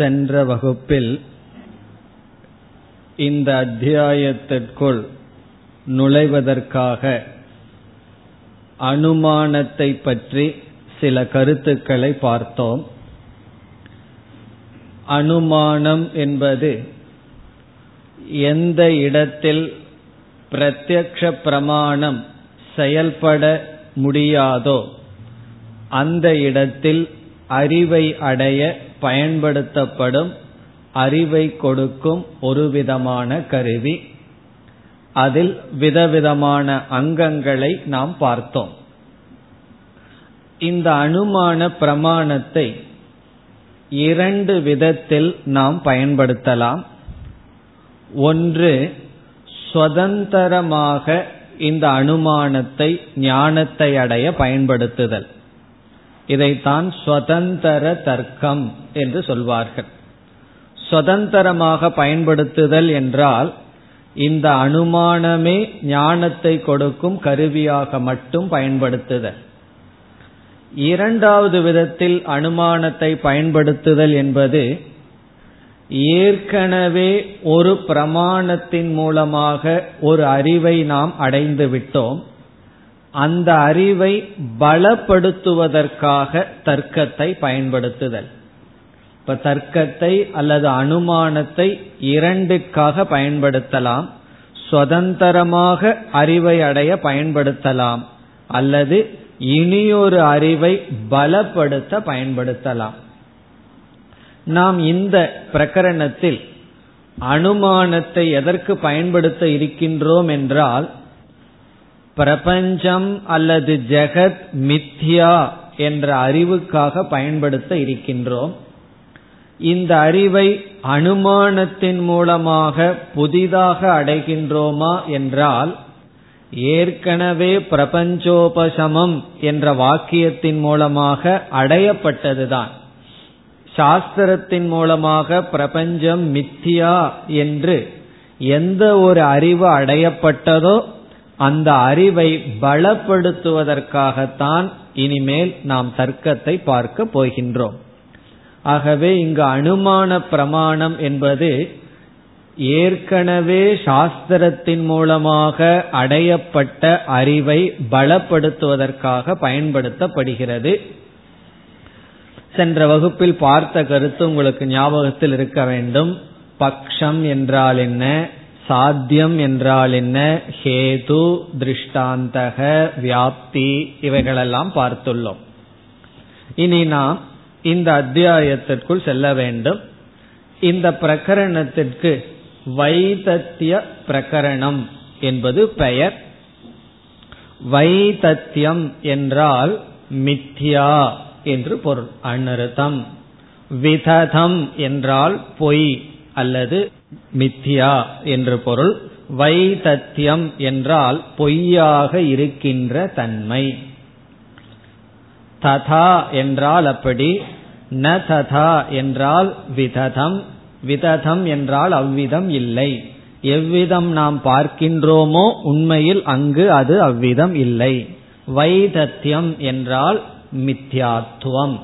சென்ற வகுப்பில் இந்த அத்தியாயத்திற்குள் நுழைவதற்காக அனுமானத்தை பற்றி சில கருத்துக்களை பார்த்தோம். அனுமானம் என்பது எந்த இடத்தில் பிரத்யக்ஷ பிரமாணம் செயல்பட முடியாதோ அந்த இடத்தில் அறிவை அடைய பயன்படுத்தப்படும் அறிவை கொடுக்கும் ஒரு விதமான கருவி. அதில் விதவிதமான அங்கங்களை நாம் பார்த்தோம். இந்த அனுமான பிரமாணத்தை இரண்டு விதத்தில் நாம் பயன்படுத்தலாம். ஒன்று சுதந்திரமாக இந்த அனுமானத்தை ஞானத்தை அடைய பயன்படுத்துதல். இதைத்தான் சுதந்திர தர்க்கம் என்று சொல்வார்கள். சுதந்திரமாக பயன்படுத்துதல் என்றால் இந்த அனுமானமே ஞானத்தை கொடுக்கும் கருவியாக மட்டும் பயன்படுத்துதல். இரண்டாவது விதத்தில் அனுமானத்தை பயன்படுத்துதல் என்பது ஏற்கனவே ஒரு பிரமாணத்தின் மூலமாக ஒரு அறிவை நாம் அடைந்து விட்டோம். அந்த அறிவை பலப்படுத்துவதற்காக தர்க்கத்தை பயன்படுத்துதல். இப்ப தர்க்கத்தை அல்லது அனுமானத்தை இரண்டுக்காக பயன்படுத்தலாம். சுதந்திரமாக அறிவை அடைய பயன்படுத்தலாம். அல்லது இனியொரு அறிவை பலப்படுத்த பயன்படுத்தலாம். நாம் இந்த பிரகரணத்தில் அனுமானத்தை எதற்கு பயன்படுத்த இருக்கின்றோம் என்றால் பிரபஞ்சம் அல்லது ஜெகத் மித்யா என்ற அறிவுக்காக பயன்படுத்த இருக்கின்றோம். இந்த அறிவை அனுமானத்தின் மூலமாக புதிதாக அடைகின்றோமா என்றால் ஏற்கனவே பிரபஞ்சோபசமம் என்ற வாக்கியத்தின் மூலமாக அடையப்பட்டதுதான். சாஸ்திரத்தின் மூலமாக பிரபஞ்சம் மித்தியா என்று எந்த ஒரு அறிவு அடையப்பட்டதோ அந்த அறிவை பலப்படுத்துவதற்காகத்தான் இனிமேல் நாம் தர்க்கத்தை பார்க்க போகின்றோம். ஆகவே இங்கு அனுமான பிரமாணம் என்பது ஏற்கனவே சாஸ்திரத்தின் மூலமாக அடையப்பட்ட அறிவை பலப்படுத்துவதற்காக பயன்படுத்தப்படுகிறது. சென்ற வகுப்பில் பார்த்த கருத்து உங்களுக்கு ஞாபகத்தில் இருக்க வேண்டும். பக்ஷம் என்றால் என்ன? சாத்தியம் என்றால் என்ன? ஹேது திருஷ்டாந்தக வியாப்தி இவைகளெல்லாம் பார்த்துள்ளோம். இனி நாம் இந்த அத்தியாயத்திற்குள் செல்ல வேண்டும். இந்த பிரகரணத்திற்கு வைதத்திய பிரகரணம் என்பது பெயர். வைதத்தியம் என்றால் மித்யா என்று பொருள். அனர்த்தம். விததம் என்றால் பொய் அல்லது மித்யா என்று பொருள் வைதத்தியம் என்றால் பொய்யாக இருக்கின்ற தன்மை. ததா என்றால் அப்படி ந ததா என்றால் விததம் விததம் என்றால் அவ்விதம் இல்லை. எவ்விதம் நாம் பார்க்கின்றோமோ உண்மையில் அங்கு அது அவ்விதம் இல்லை. வைதத்தியம் என்றால் மித்யாத்துவம்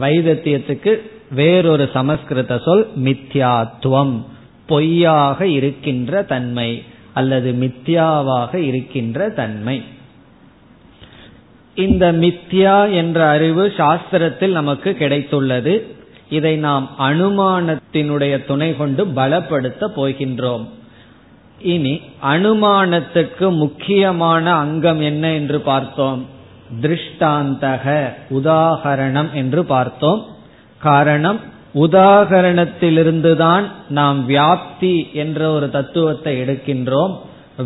வைதத்தியத்துக்கு வேறொரு சமஸ்கிருத சொல் மித்யாத்துவம் பொய்யாக இருக்கின்ற தன்மை அல்லது மித்யாவாக இருக்கின்ற தன்மை. இந்த மித்யா என்ற அறிவு சாஸ்திரத்தில் நமக்கு கிடைத்துள்ளது. இதை நாம் அனுமானத்தினுடைய துணை கொண்டு பலப்படுத்த போகின்றோம். இனி அனுமானத்துக்கு முக்கியமான அங்கம் என்ன என்று பார்த்தோம். திருஷ்டாந்தக உதாகரணம் என்று பார்த்தோம். காரணம் உதாகரணத்திலிருந்துதான் நாம் வியாப்தி என்ற ஒரு தத்துவத்தை எடுக்கின்றோம்.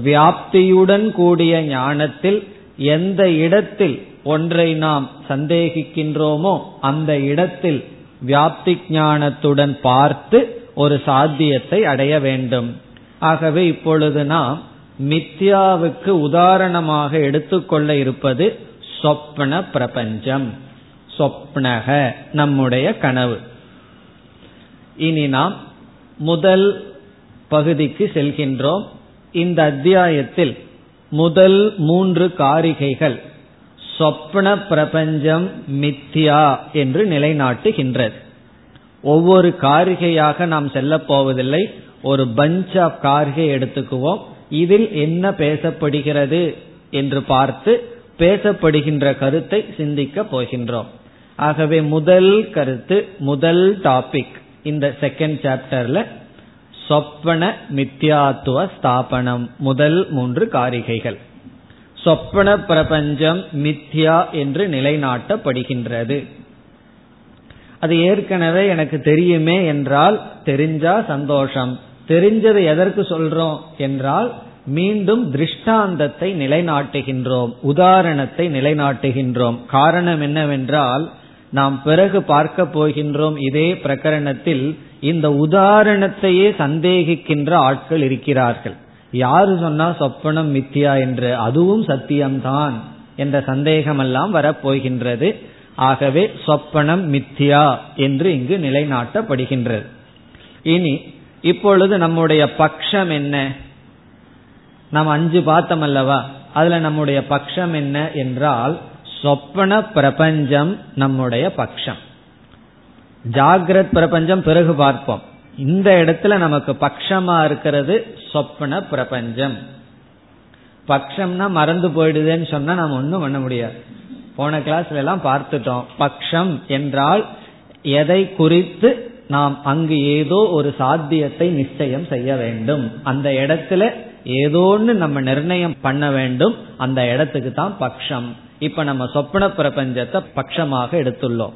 வியாப்தியுடன் கூடிய ஞானத்தில் எந்த இடத்தில் ஒன்றை நாம் சந்தேகிக்கின்றோமோ அந்த இடத்தில் வியாப்தி ஞானத்துடன் பார்த்து ஒரு சாத்தியத்தை அடைய வேண்டும். ஆகவே இப்பொழுது நாம் மித்யாவுக்கு உதாரணமாக எடுத்துக்கொள்ள இருப்பது சொப்ன பிரபஞ்சம். சொப்னக நம்முடைய கனவு. இனி நாம் முதல் பகுதிக்கு செல்கின்றோம். இந்த அத்தியாயத்தில் முதல் மூன்று காரிகைகள் சொப்ன பிரபஞ்சம் மித்யா என்று நிலைநாட்டுகின்றது. ஒவ்வொரு காரிகையாக நாம் செல்ல போவதில்லை ஒரு பஞ்ச் ஆஃப் காரிகை எடுத்துக்குவோம். இதில் என்ன பேசப்படுகிறது என்று பார்த்து பேசப்படுகின்ற கருத்தை சிந்திக்க போகின்றோம். ஆகவே முதல் கருத்து முதல் டாபிக் இந்த செகண்ட் சாப்டர்ல சொப்பன மித்யாத்துவ ஸ்தாபனம் முதல் மூன்று காரிகைகள். சொப்பன பிரபஞ்சம் மித்யா என்று நிலைநாட்டப்படுகின்றது. அது ஏற்கனவே எனக்கு தெரியுமே என்றால் தெரிஞ்சா சந்தோஷம். தெரிஞ்சதை எதற்கு சொல்றோம் என்றால் மீண்டும் திருஷ்டாந்தத்தை நிலைநாட்டுகின்றோம் உதாரணத்தை நிலைநாட்டுகின்றோம். காரணம் என்னவென்றால் நாம் பிறகு பார்க்க போகின்றோம் இதே பிரகரணத்தில் இந்த உதாரணத்தையே சந்தேகிக்கின்ற ஆட்கள் இருக்கிறார்கள். யாரு சொன்னா சொப்பனம் மித்தியா என்று? அதுவும் சத்தியம்தான் என்ற சந்தேகமெல்லாம் வரப்போகின்றது. ஆகவே சொப்பனம் மித்தியா என்று இங்கு நிலைநாட்டப்படுகின்றது. இனி இப்பொழுது நம்முடைய பக்ஷம் என்ன? நாம் அஞ்சு பார்த்தோம் அல்லவா அதுல நம்முடைய பக்ஷம் என்ன என்றால் சொப்பன பிரபஞ்சம் நம்முடைய பக்ஷம். ஜாகிரத் பிரபஞ்சம் பிறகு பார்ப்போம். இந்த இடத்துல நமக்கு பக்ஷமா இருக்கிறது சொப்பன பிரபஞ்சம். பக்ஷம்னா மறந்து போயிடுதுன்னு சொன்னா நம்ம ஒன்றும் பண்ண முடியாது. போன கிளாஸ்ல எல்லாம் பார்த்துட்டோம். பக்ஷம் என்றால் எதை குறித்து நாம் அங்கு ஏதோ ஒரு சாத்தியத்தை நிச்சயம் செய்ய வேண்டும். அந்த இடத்துல ஏதோன்னு நம்ம நிர்ணயம் பண்ண வேண்டும். அந்த இடத்துக்கு தான் பக்ஷம். இப்ப நம்ம சொப்ன பிரபஞ்சத்தை பட்சமாக எடுத்துள்ளோம்.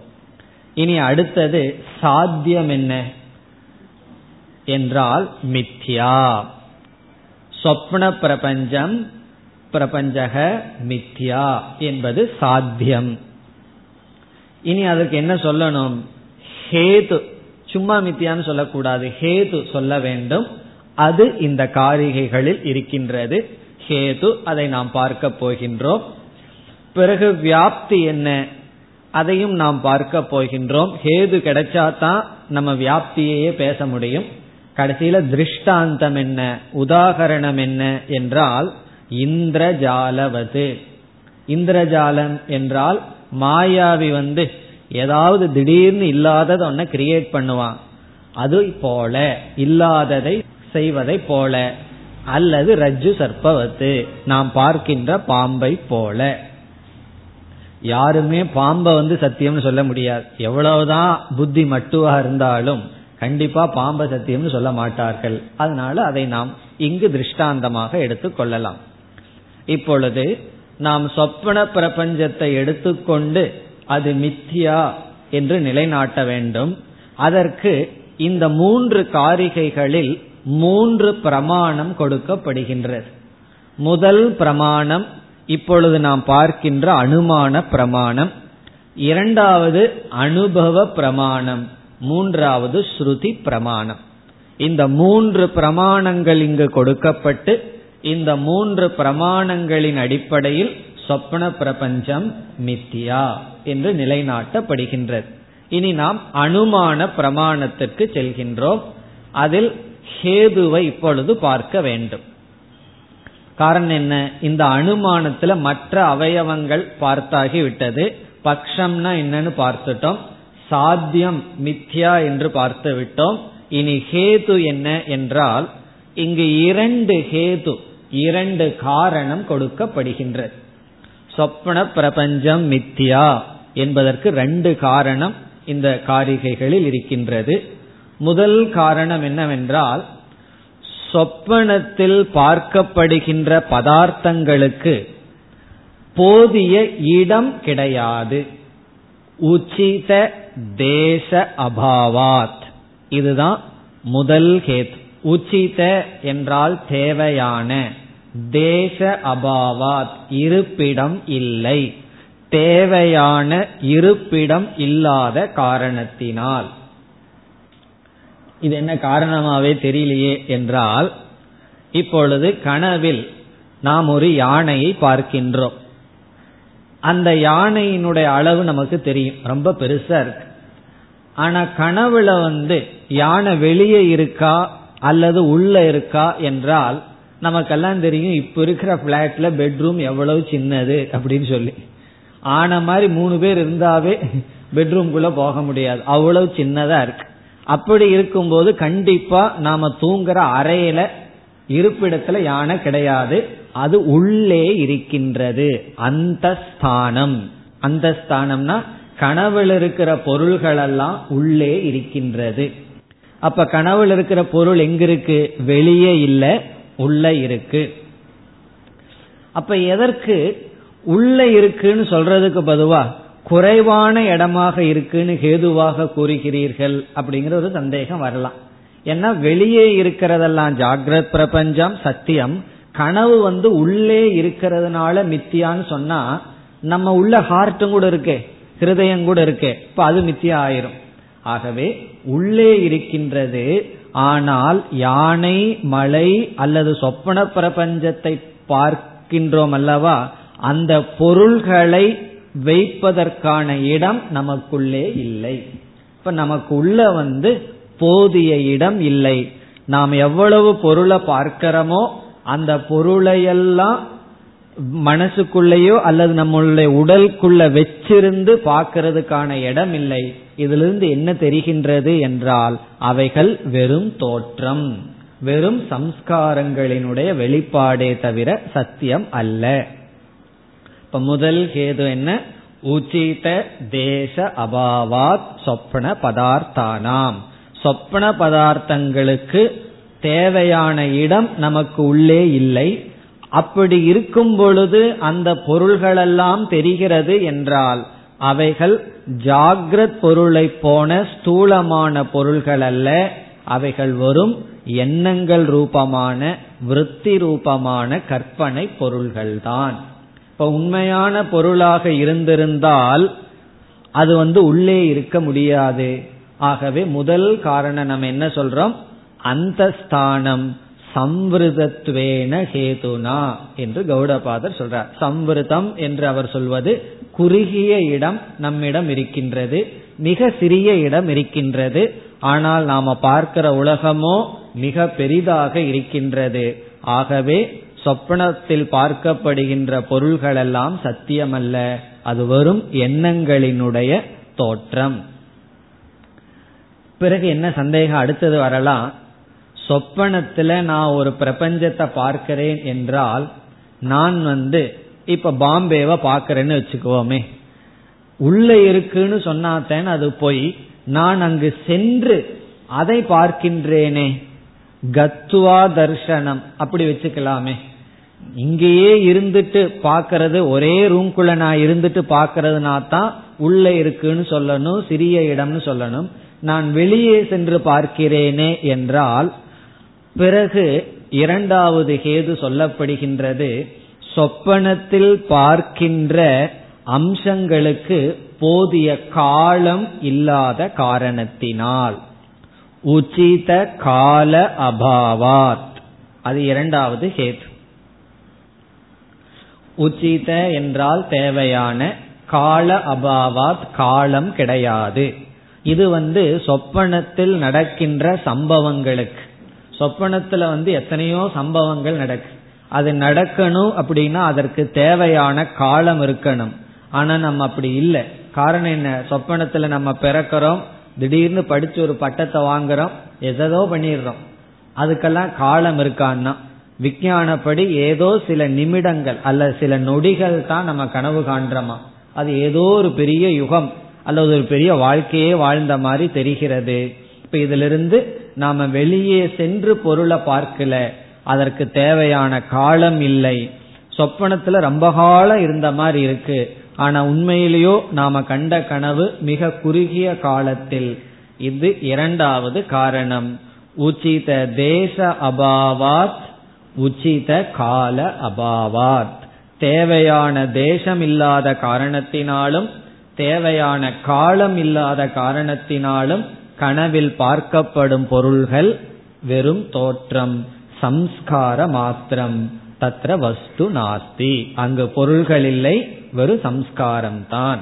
இனி அடுத்தது சாத்தியம் என்ன? என்றால் மித்யா. சொப்ன பிரபஞ்சம் பிரபஞ்சக மித்யா என்பது சாத்தியம். இனி அதுக்கு என்ன சொல்லணும்? ஹேது. சும்மா மித்தியான்னு சொல்லக்கூடாது. ஹேது சொல்ல வேண்டும். அது இந்த காரிகைகளில் இருக்கின்றது. ஹேது அதை நாம் பார்க்க போகின்றோம். பிறகு வியாப்தி என்ன? அதையும் நாம் பார்க்க போகின்றோம். ஹேது கிடைச்சாதான் நம்ம வியாப்தியையே பேச முடியும். கடைசியில திருஷ்டாந்தம் என்ன? உதாகரணம் என்ன என்றால் இந்திரஜாலவது. இந்திரஜாலம் என்றால் மாயாவி வந்து ஏதாவது திடீர்னு இல்லாதத ஒன்ன கிரியேட் பண்ணுவான். அது போல இல்லாததை செய்வதை போல. அல்லது ரஜ்ஜு சர்ப்பவத்து. நாம் பார்க்கின்ற பாம்பை போல. யாருமே பாம்பை வந்து சத்தியம்னு சொல்ல முடியாது. எவ்வளவுதான் புத்தி மட்டுவா இருந்தாலும் கண்டிப்பா பாம்பை சத்தியம்னு சொல்ல மாட்டார்கள். அதனால அதை நாம் இங்கு திருஷ்டாந்தமாக எடுத்துக்கொள்ளலாம் இப்பொழுது நாம் சொப்பன பிரபஞ்சத்தை எடுத்துக்கொண்டு அது மித்தியா என்று நிலைநாட்ட வேண்டும். அதற்கு இந்த மூன்று காரிகைகளில் மூன்று பிரமாணம் கொடுக்கப்படுகின்றது. முதல் பிரமாணம் இப்பொழுது நாம் பார்க்கின்ற அனுமான பிரமாணம். இரண்டாவது அனுபவ பிரமாணம். மூன்றாவது ஸ்ருதி பிரமாணம். இந்த மூன்று பிரமாணங்கள் இங்கு கொடுக்கப்பட்டு இந்த மூன்று பிரமாணங்களின் அடிப்படையில் சொப்ன பிரபஞ்சம் மித்தியா என்று நிலைநாட்டப்படுகின்றது. இனி நாம் அனுமான பிரமாணத்திற்கு செல்கின்றோம். அதில் ஹேதுவை இப்பொழுது பார்க்க வேண்டும். காரணம் என்ன? இந்த அனுமானத்துல மற்ற அவயவங்கள் பார்த்தாகி விட்டது. பக்ஷம்னா என்னன்னு பார்த்துட்டோம். சாத்தியம் மித்யா என்று பார்த்து விட்டோம். இனி ஹேது என்ன என்றால் இங்கு இரண்டு ஹேது இரண்டு காரணம் கொடுக்கப்படுகின்றது. சொப்ன பிரபஞ்சம் மித்யா என்பதற்கு ரெண்டு காரணம் இந்த காரிகைகளில் இருக்கின்றது. முதல் காரணம் என்னவென்றால் சொப்பனத்தில் பார்க்கப்படுகின்ற பதார்த்தங்களுக்கு போதிய இடம் கிடையாது. உச்சித தேச அபாவாத். இதுதான் முதல் கேத். உச்சித என்றால் தேவையான. தேச அபாவாத். இருப்பிடம் இல்லை. தேவையான இருப்பிடம் இல்லாத காரணத்தினால். இது என்ன காரணமாவே தெரியலையே என்றால் இப்பொழுது கனவில் நாம் ஒரு யானையை பார்க்கின்றோம். அந்த யானையினுடைய அளவு நமக்கு தெரியும். ரொம்ப பெருசா இருக்கு. ஆனா கனவுல வந்து யானை வெளியே இருக்கா அல்லது உள்ள இருக்கா என்றால் நமக்கெல்லாம் தெரியும் இப்ப இருக்கிற பிளாட்ல பெட்ரூம் எவ்வளவு சின்னது அப்படின்னு சொல்லி. ஆன மாதிரி மூணு பேர் இருந்தாவே பெட்ரூம்குள்ள போக முடியாது. அவ்வளவு சின்னதா இருக்கு. அப்படி இருக்கும்போது கண்டிப்பா நாம தூங்குற அறையில இருப்பிடத்துல யானை கிடையாது. அது உள்ளே இருக்கின்றது. அந்த ஸ்தானம் அந்த ஸ்தானம்னா கனவுல இருக்கிற பொருள்கள் எல்லாம் உள்ளே இருக்கின்றது. அப்ப கனவுல இருக்கிற பொருள் எங்க இருக்கு வெளியே இல்ல உள்ள இருக்கு. அப்ப எதற்கு உள்ள இருக்குன்னு சொல்றதுக்கு பதுவா குறைவான இடமாக இருக்குன்னு ஹேதுவாக கூறுகிறீர்கள் அப்படிங்கிற ஒரு சந்தேகம் வரலாம். ஏன்னா வெளியே இருக்கிறதெல்லாம் ஜாகிரத் பிரபஞ்சம் சத்தியம். கனவு வந்து உள்ளே இருக்கிறதுனால மித்தியான்னு சொன்னா நம்ம உள்ள ஹார்ட்டும் கூட இருக்கே ஹிருதயம் கூட இருக்கே இப்ப அது மித்தியா ஆயிரும். ஆகவே உள்ளே இருக்கின்றது ஆனால் யானை மலை அல்லது சொப்பன பிரபஞ்சத்தை பார்க்கின்றோம் அல்லவா அந்த பொருள்களை வைப்பதற்கான இடம் நமக்குள்ளே இல்லை. இப்ப நமக்கு உள்ள வந்து போதிய இடம் இல்லை. நாம் எவ்வளவு பொருளை பார்க்கிறோமோ அந்த பொருளையெல்லாம் மனசுக்குள்ளேயோ அல்லது நம்மளுடைய உடலுக்குள்ள வச்சிருந்து பார்க்கறதுக்கான இடம் இல்லை. இதிலிருந்து என்ன தெரிகின்றது என்றால் அவைகள் வெறும் தோற்றம். வெறும் சம்ஸ்காரங்களினுடைய வெளிப்பாடே தவிர சத்தியம் அல்ல. இப்ப முதல் கேது என்ன? உச்சித தேச அபாவாத் சொப்பன பதார்த்தானாம். சொப்பன பதார்த்தங்களுக்கு தேவையான இடம் நமக்கு உள்ளே இல்லை. அப்படி இருக்கும் பொழுது அந்த பொருள்களெல்லாம் தெரிகிறது என்றால் அவைகள் ஜாகிரத் பொருளை போன ஸ்தூலமான பொருள்கள் அல்ல. அவைகள் வரும் எண்ணங்கள் ரூபமான விருத்தி ரூபமான கற்பனை பொருள்கள்தான். இப்ப உண்மையான பொருளாக இருந்திருந்தால் அது வந்து உள்ளே இருக்க முடியாது. ஆகவே முதல் காரணம் நம்ம என்ன சொல்றோம்? அந்த ஸ்தானம் சம்விருதத்வேன ஹேதுனா என்று கௌடபாதர் சொல்றார். சம்விருதம் என்று அவர் சொல்வது குறுகிய இடம் நம்மிடம் இருக்கின்றது மிக சிறிய இடம் இருக்கின்றது ஆனால் நாம பார்க்கிற உலகமோ மிக பெரிதாக இருக்கின்றது. ஆகவே சொப்பனத்தில் பார்க்கப்படுகின்ற பொருள்களெல்லாம் சத்தியமல்ல. அது வரும் எண்ணங்களினுடைய தோற்றம். பிறகு என்ன சந்தேகம்? அடுத்தது வரலாம். சொப்பனத்துல நான் ஒரு பிரபஞ்சத்தை பார்க்கிறேன் என்றால் நான் வந்து இப்ப பாம்பேவை பார்க்கறேன்னு வச்சுக்குவோமே. உள்ள இருக்குன்னு சொன்னாத்தேன் அது போய் நான் அங்கு சென்று அதை பார்க்கின்றேனே. கத்துவா தர்சனம் அப்படி வச்சுக்கலாமே. இங்கேயே இருந்துட்டு பாக்கிறது ஒரே ரூம்குள்ள நான் இருந்துட்டு பாக்கிறதுனா தான் உள்ள இருக்குன்னு சொல்லணும் சிறிய இடம்னு சொல்லணும். நான் வெளியே சென்று பார்க்கிறேனே என்றால் பிறகு இரண்டாவது ஹேது சொல்லப்படுகின்றது சொப்பனத்தில் பார்க்கின்ற அம்சங்களுக்கு போதிய காலம் இல்லாத காரணத்தினால். உச்சித கால அபாவாத். அது இரண்டாவது ஹேது. உச்சித என்றால் தேவையான கால அபாவாத் காலம் கிடையாது. இது வந்து சொப்பனத்தில் நடக்கின்ற சம்பவங்களுக்கு. சொப்பனத்துல வந்து எத்தனையோ சம்பவங்கள் நடக்கு. அது நடக்கணும் அப்படின்னா அதற்கு தேவையான காலம் இருக்கணும். ஆனா நம்ம அப்படி இல்லை. காரணம் என்ன? சொப்பனத்துல நம்ம பிறக்கிறோம் திடீர்னு படிச்சு ஒரு பட்டத்தை வாங்குறோம் எதோ பண்ணிடுறோம். அதுக்கெல்லாம் காலம் இருக்கான்னா விஞ்ஞானப்படி ஏதோ சில நிமிடங்கள் அல்ல சில நொடிகள் தான் நம்ம கனவு காண்றோமா? அது ஏதோ ஒரு பெரிய யுகம் அல்லது ஒரு பெரிய வாழ்க்கையே வாழ்ந்த மாதிரி தெரிகிறது. இப்ப இதிலிருந்து நாம வெளியே சென்று பொருளை பார்க்கல அதற்கு தேவையான காலம் இல்லை. சொப்பனத்துல ரொம்ப காலம் இருந்த மாதிரி இருக்கு. ஆனா உண்மையிலேயோ நாம கண்ட கனவு மிக குறுகிய காலத்தில். இது இரண்டாவது காரணம். உச்சித தேச அபாவாத் உச்சித கால அபாவாத். தேவையான தேசம் இல்லாத காரணத்தினாலும் தேவையான காலம் இல்லாத காரணத்தினாலும் கனவில் பார்க்கப்படும் பொருள்கள் வெறும் தோற்றம் சம்ஸ்கார மாத்திரம். தத்ர வஸ்து நாஸ்தி. அங்கு பொருள்கள் இல்லை வெறும் சம்ஸ்காரம் தான்.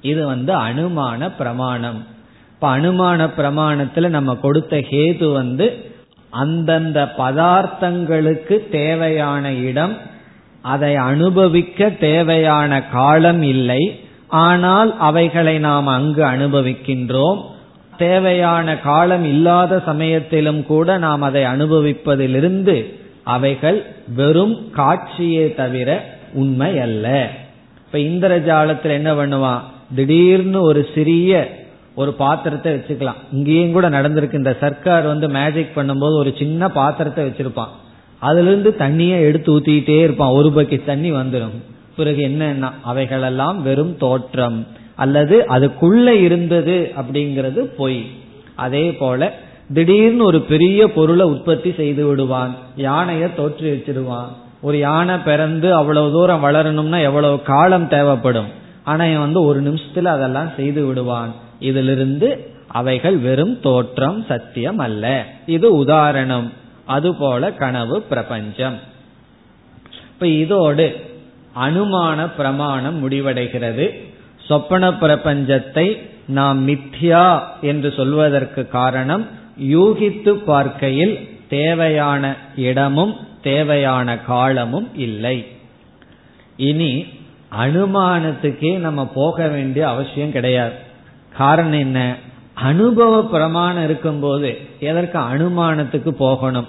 இது வந்து அனுமான பிரமாணம். இப்ப அனுமான பிரமாணத்துல நம்ம கொடுத்த ஹேது வந்து அந்தந்த பதார்த்தங்களுக்கு தேவையான இடம் அதை அனுபவிக்க தேவையான காலம் இல்லை. ஆனால் அவைகளை நாம் அங்கு அனுபவிக்கின்றோம். தேவையான காலம் இல்லாத சமயத்திலும் கூட நாம் அதை அனுபவிப்பதிலிருந்து அவைகள் வெறும் காட்சியே தவிர உண்மை அல்ல. இப்ப இந்திரஜாலத்தில் என்ன பண்ணுவான் திடீர்னு ஒரு சிறிய ஒரு பாத்திரத்தை வச்சுக்கலாம். இங்கேயும் கூட நடந்திருக்கு. இந்த சர்க்கார் வந்து மேஜிக் பண்ணும்போது ஒரு சின்ன பாத்திரத்தை வச்சிருப்பான். அதுல இருந்து தண்ணியை எடுத்து ஊத்திக்கிட்டே இருப்பான். ஒரு பக்கெட் தண்ணி வந்துடும் பிறகு என்னன்னா அவைகளெல்லாம் வெறும் தோற்றம். அல்லது அதுக்குள்ள இருந்தது அப்படிங்கிறது பொய். அதே போல திடீர்னு ஒரு பெரிய பொருளை உற்பத்தி செய்து விடுவான். யானைய தோற்றி வச்சிருவான். ஒரு யானை பிறந்து அவ்வளவு தூரம் வளரணும்னா எவ்வளவு காலம் தேவைப்படும்? ஆனா இவன் வந்து ஒரு நிமிஷத்துல அதெல்லாம் செய்து விடுவான். இதிலிருந்து அவைகள் வெறும் தோற்றம் சத்தியம் அல்ல. இது உதாரணம். அதுபோல கனவு பிரபஞ்சம். இப்ப இதோடு அனுமான பிரமாணம் முடிவடைகிறது. சொப்பன பிரபஞ்சத்தை நாம் மித்யா என்று சொல்வதற்கு காரணம் யூகித்து பார்க்கையில் தேவையான இடமும் தேவையான காலமும் இல்லை. இனி அனுமானத்துக்கே நம்ம போக வேண்டிய அவசியம் கிடையாது. காரணம் என்ன? அனுபவ பிரமாணம் இருக்கும்போது எதற்கு அனுமானத்துக்கு போகணும்?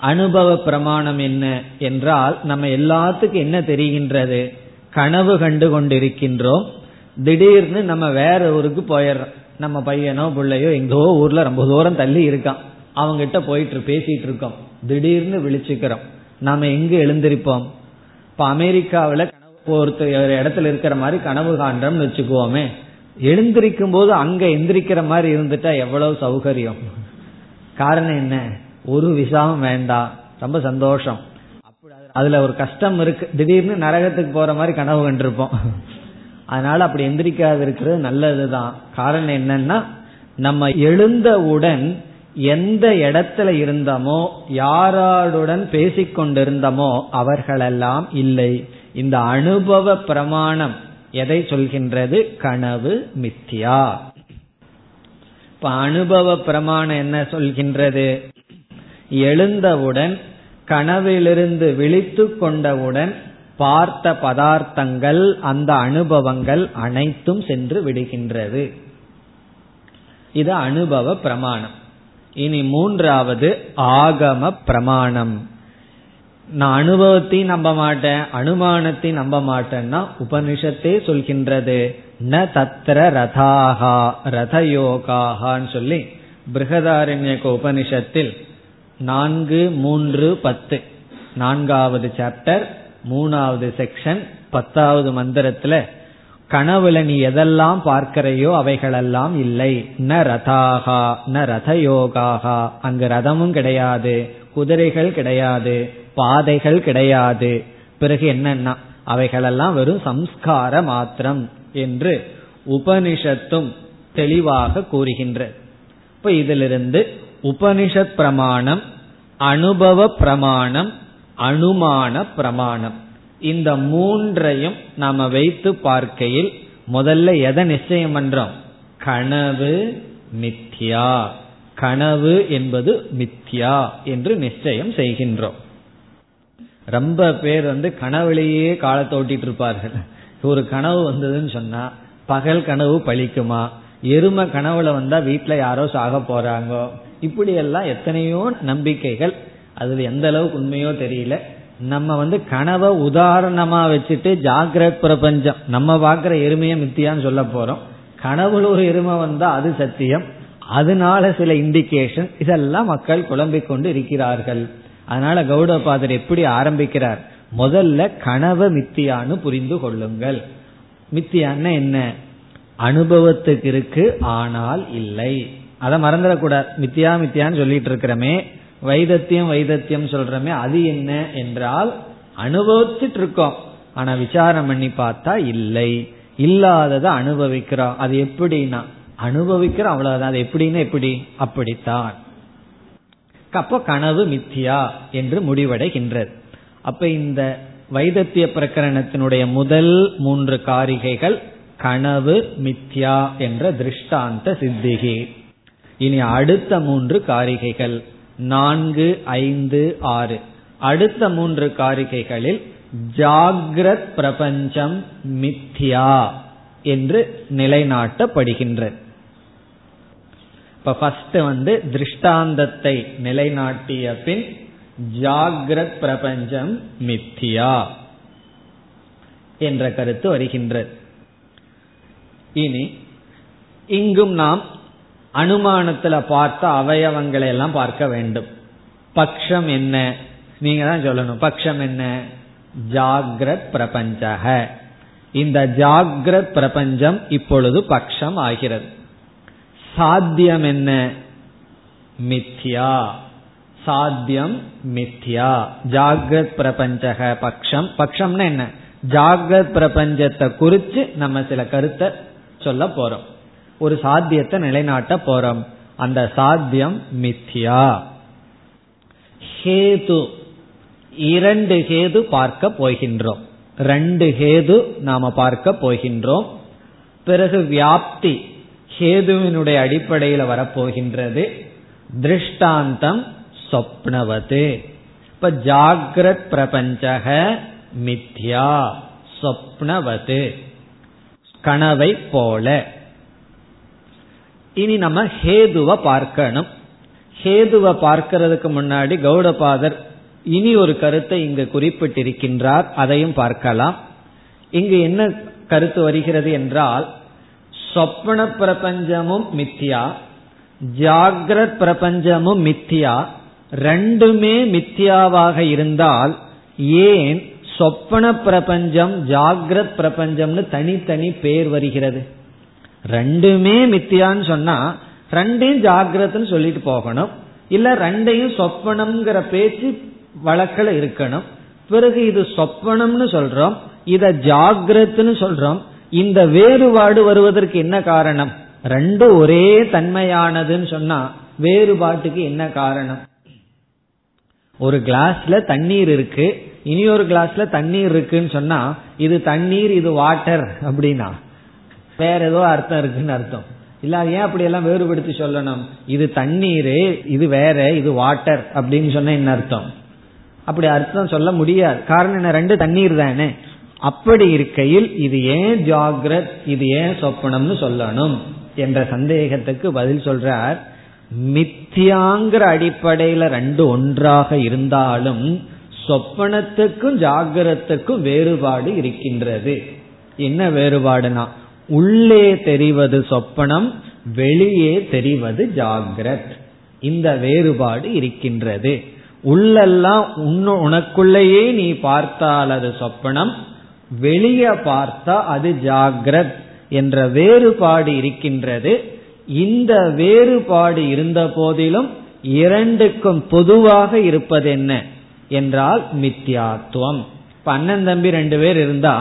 அனுபவ பிரமாணம் என்ன என்றால் நம்ம எல்லாத்துக்கும் என்ன தெரிகின்றது? கனவு கண்டு கொண்டிருக்கின்றோம். திடீர்னு நம்ம வேற ஊருக்கு போயிடுறோம். நம்ம பையனோ பிள்ளையோ எங்கோ ஊர்ல ரொம்ப தூரம் தள்ளி இருக்கான். அவங்கிட்ட போயிட்டு பேசிட்டு இருக்கோம். திடீர்னு விழிச்சுக்கிறோம். நாம எங்க எழுந்திருப்போம்? இப்ப அமெரிக்காவில கனவு ஒருத்தர் இடத்துல இருக்கிற மாதிரி கனவு காண்றோம்னு வச்சுக்குவோமே. எழுந்திருக்கும் போது அங்க எந்திரிக்கிற மாதிரி இருந்துட்டா எவ்வளவு சௌகரியம்? காரணம் என்ன? ஒரு விசாவும் வேண்டாம் ரொம்ப சந்தோஷம். அதுல ஒரு கஷ்டம் இருக்கு. திடீர்னு நரகத்துக்கு போற மாதிரி கனவு கண்டிருப்போம். அதனால அப்படி எந்திரிக்காது இருக்கிறது நல்லதுதான். காரணம் என்னன்னா நம்ம எழுந்தவுடன் எந்த இடத்துல இருந்தமோ யாராருடன் பேசிக்கொண்டிருந்தமோ அவர்களெல்லாம் இல்லை. இந்த அனுபவ பிரமாணம் எதை சொல்கின்றது? கனவு மித்யா இப்ப அனுபவ பிரமாணம் என்ன சொல்கின்றது? எழுந்தவுடன் கனவிலிருந்து விழித்து கொண்டவுடன் பார்த்த பதார்த்தங்கள் அந்த அனுபவங்கள் அனைத்தும் சென்று விடுகின்றது. இது அனுபவ பிரமாணம். இனி மூன்றாவது ஆகம பிரமாணம். நான் அனுபவத்தையும் நம்ப மாட்டேன் அனுமானத்தையும் நம்ப மாட்டேன்னா உபனிஷத்தே சொல்கின்றது. ந தத்திர ரதாகா ரதயோகான்னு சொல்லி பிருகதாரண்யக உபனிஷத்தில் நான்கு மூன்று பத்து. நான்காவது சாப்டர் மூணாவது செக்ஷன் பத்தாவது மந்திரத்துல கனவுல நீ எதெல்லாம் பார்க்கிறையோ அவைகளெல்லாம் இல்லை. ந ரதாகா ந ரத யோகாகா அங்கு ரதமும் கிடையாது குதிரைகள் கிடையாது பாதைகள் கிடையாது. பிறகு என்னன்னா அவைகளெல்லாம் வெறும் சம்ஸ்கார மாத்திரம் என்று உபனிஷத்தும் தெளிவாக கூறுகின்ற. இப்ப இதிலிருந்து உபனிஷத் பிரமாணம் அனுபவ பிரமாணம் அனுமான பிரமாணம். இந்த மூன்றையும் நாம வைத்து பார்க்கையில் முதல்ல எதை நிச்சயம் பண்றோம்? கனவு மித்யா. கனவு என்பது மித்யா என்று நிச்சயம் செய்கின்றோம். ரொம்ப பேர் வந்து கனவுலேயே காலத்தை ஓட்டிட்டு இருப்பார்கள். ஒரு கனவு வந்ததுன்னு சொன்னா பகல் கனவு பழிக்குமா? எரும கனவுல வந்தா வீட்டுல யாரோ சாக போறாங்க? இப்படி எல்லாம் எத்தனையோ நம்பிக்கைகள். அதுல எந்த அளவுக்கு உண்மையோ தெரியல. நம்ம வந்து கனவை உதாரணமா வச்சுட்டு ஜாகிரத் பிரபஞ்சம். நம்ம பார்க்குற எருமையை மித்தியான்னு சொல்ல போறோம். கனவுல ஒரு எருமை வந்தா அது சத்தியம். அதனால சில இண்டிகேஷன் இதெல்லாம் மக்கள் குழம்பிக் கொண்டு இருக்கிறார்கள். அதனால கௌடபாதர் எப்படி ஆரம்பிக்கிறார்? முதல்ல கனவு மித்தியான்னு புரிந்து கொள்ளுங்கள். மித்தியான்னு என்ன? அனுபவத்துக்கு இருக்கு ஆனால் இல்லை. அதை மறந்துடக்கூடாது. மித்தியா மித்தியான்னு சொல்லிட்டு இருக்கிறோமே. வைதத்தியம் வைதத்தியம் சொல்றமே அது என்ன என்றால் அனுபவிச்சுட்டு இருக்கோம் ஆனா விசாரம் பண்ணி பார்த்தா இல்லை. இல்லாததை அனுபவிக்கிறோம் அது எப்படின்னா அனுபவிக்கிறோம் அவ்வளவுதான். அது எப்படின்னா எப்படி? அப்படித்தான். அப்போ கனவு மித்தியா என்று முடிவடைகின்றது. அப்ப இந்த வைதத்திய பிரகரணத்தினுடைய முதல் மூன்று காரிகைகள் கனவு மித்யா என்ற திருஷ்டாந்த சித்திகி. இனி அடுத்த மூன்று காரிகைகள். நான்கு ஐந்து ஆறு. அடுத்த மூன்று காரிகைகளில் ஜாகிரத் பிரபஞ்சம் மித்யா என்று நிலைநாட்டப்படுகின்றது இப்ப ஃபர்ஸ்ட் வந்து திருஷ்டாந்தத்தை நிலைநாட்டிய பின் ஜாகிரத் பிரபஞ்சம் மித்யா என்ற கருத்து வருகின்றது இனி இங்கும் நாம் அனுமானத்துல பார்த்த அவயவங்களை எல்லாம் பார்க்க வேண்டும். பக்ஷம் என்ன? நீங்க தான் சொல்லணும். பக்ஷம் என்ன? ஜாகிரத் பிரபஞ்சக இந்த ஜாகிரத் பிரபஞ்சம் இப்பொழுது பக்ஷம் ஆகிறது. சாத்தியம் என்ன? மித்யா. சாத்தியம் மித்யா. ஜாகிரத் பிரபஞ்சக பக்ஷம். பக்ஷம்னா என்ன? ஜாகிரத் பிரபஞ்சத்தை குறித்து நம்ம சில கருத்தை சொல்ல போறோம். ஒரு சாத்தியத்தை நிலைநாட்ட போறோம். அந்த சாத்தியம் மித்யா. ஹேது. இரண்டு ஹேது பார்க்க போகின்றோம். ரெண்டு ஹேது நாம பார்க்க போகின்றோம். பிறகு வியாப்தி ஹேதுவினுடைய அடிப்படையில் வரப்போகின்றது. திருஷ்டாந்தம் சொப்னவது. இப்ப ஜாகிரத் பிரபஞ்சக மித்யா சொப்னவது. கனவை போல. இனி நம்ம ஹேதுவை பார்க்கணும். ஹேதுவை பார்க்கறதுக்கு முன்னாடி கௌடபாதர் இனி ஒரு கருத்தை இங்கு குறிப்பிட்டிருக்கின்றார். அதையும் பார்க்கலாம். இங்கு என்ன கருத்து வருகிறது என்றால் சொப்பன பிரபஞ்சமும் மித்தியா ஜாகிரத் பிரபஞ்சமும் மித்தியா ரெண்டுமே மித்தியாவாக இருந்தால் ஏன் சொப்பன பிரபஞ்சம் ஜாகிரத் பிரபஞ்சம்னு தனித்தனி பேர் வருகிறது? ரெண்டுமே மித்தியான்னு சொன்னா ரெண்டையும் ஜாகிரதன்னு சொல்லிட்டு போகணும். இல்ல ரெண்டையும் சொப்பனம்ங்கிற பேச்சு வழக்கில் இருக்கணும். பிறகு இது சொப்பனம்னு சொல்றோம் இத ஜாகிரத்னு சொல்றோம். இந்த வேறுபாடு வருவதற்கு என்ன காரணம்? ரெண்டு ஒரே தன்மையானதுன்னு சொன்னா வேறுபாட்டுக்கு என்ன காரணம்? ஒரு கிளாஸ்ல தண்ணீர் இருக்கு இனி ஒரு கிளாஸ்ல தண்ணீர் இருக்குன்னு சொன்னா இது தண்ணீர் இது வாட்டர் அப்படின்னா. வேற ஏதோ அர்த்தம் இருக்குன்னு அர்த்தம். இல்ல ஏன் அப்படி எல்லாம் வேறுபடுத்தி சொல்லணும்? இது தண்ணீர் இது வேற இது வாட்டர் அப்படின்னு சொன்ன என்ன அர்த்தம்? அப்படி அர்த்தம் சொல்ல முடியாது. காரணம் என்ன? ரெண்டு தண்ணீர் தானே. அப்படி இருக்கையில் இது ஏன் ஜாகிரத் இது ஏன் சொப்பனம்னு சொல்லணும்? என்ற சந்தேகத்துக்கு பதில் சொல்றார். மித்தியாங்கிற அடிப்படையில ரெண்டு ஒன்றாக இருந்தாலும் சொப்பனத்துக்கும் ஜாகிரத்துக்கும் வேறுபாடு இருக்கின்றது. என்ன வேறுபாடுனா உள்ளே தெரிவது சொப்பனம் வெளியே தெரிவது ஜாகிரத். இந்த வேறுபாடு இருக்கின்றது. உள்ளெல்லாம் உனக்குள்ளேயே நீ பார்த்தால் அது சொப்பனம் வெளியே பார்த்தா அது ஜாகிரத் என்ற வேறுபாடு இருக்கின்றது. இந்த வேறுபாடு இருந்த போதிலும் இரண்டுக்கும் பொதுவாக இருப்பது என்ன என்றால் மித்யாத்துவம். இப்ப அண்ணன் தம்பி ரெண்டு பேர் இருந்தா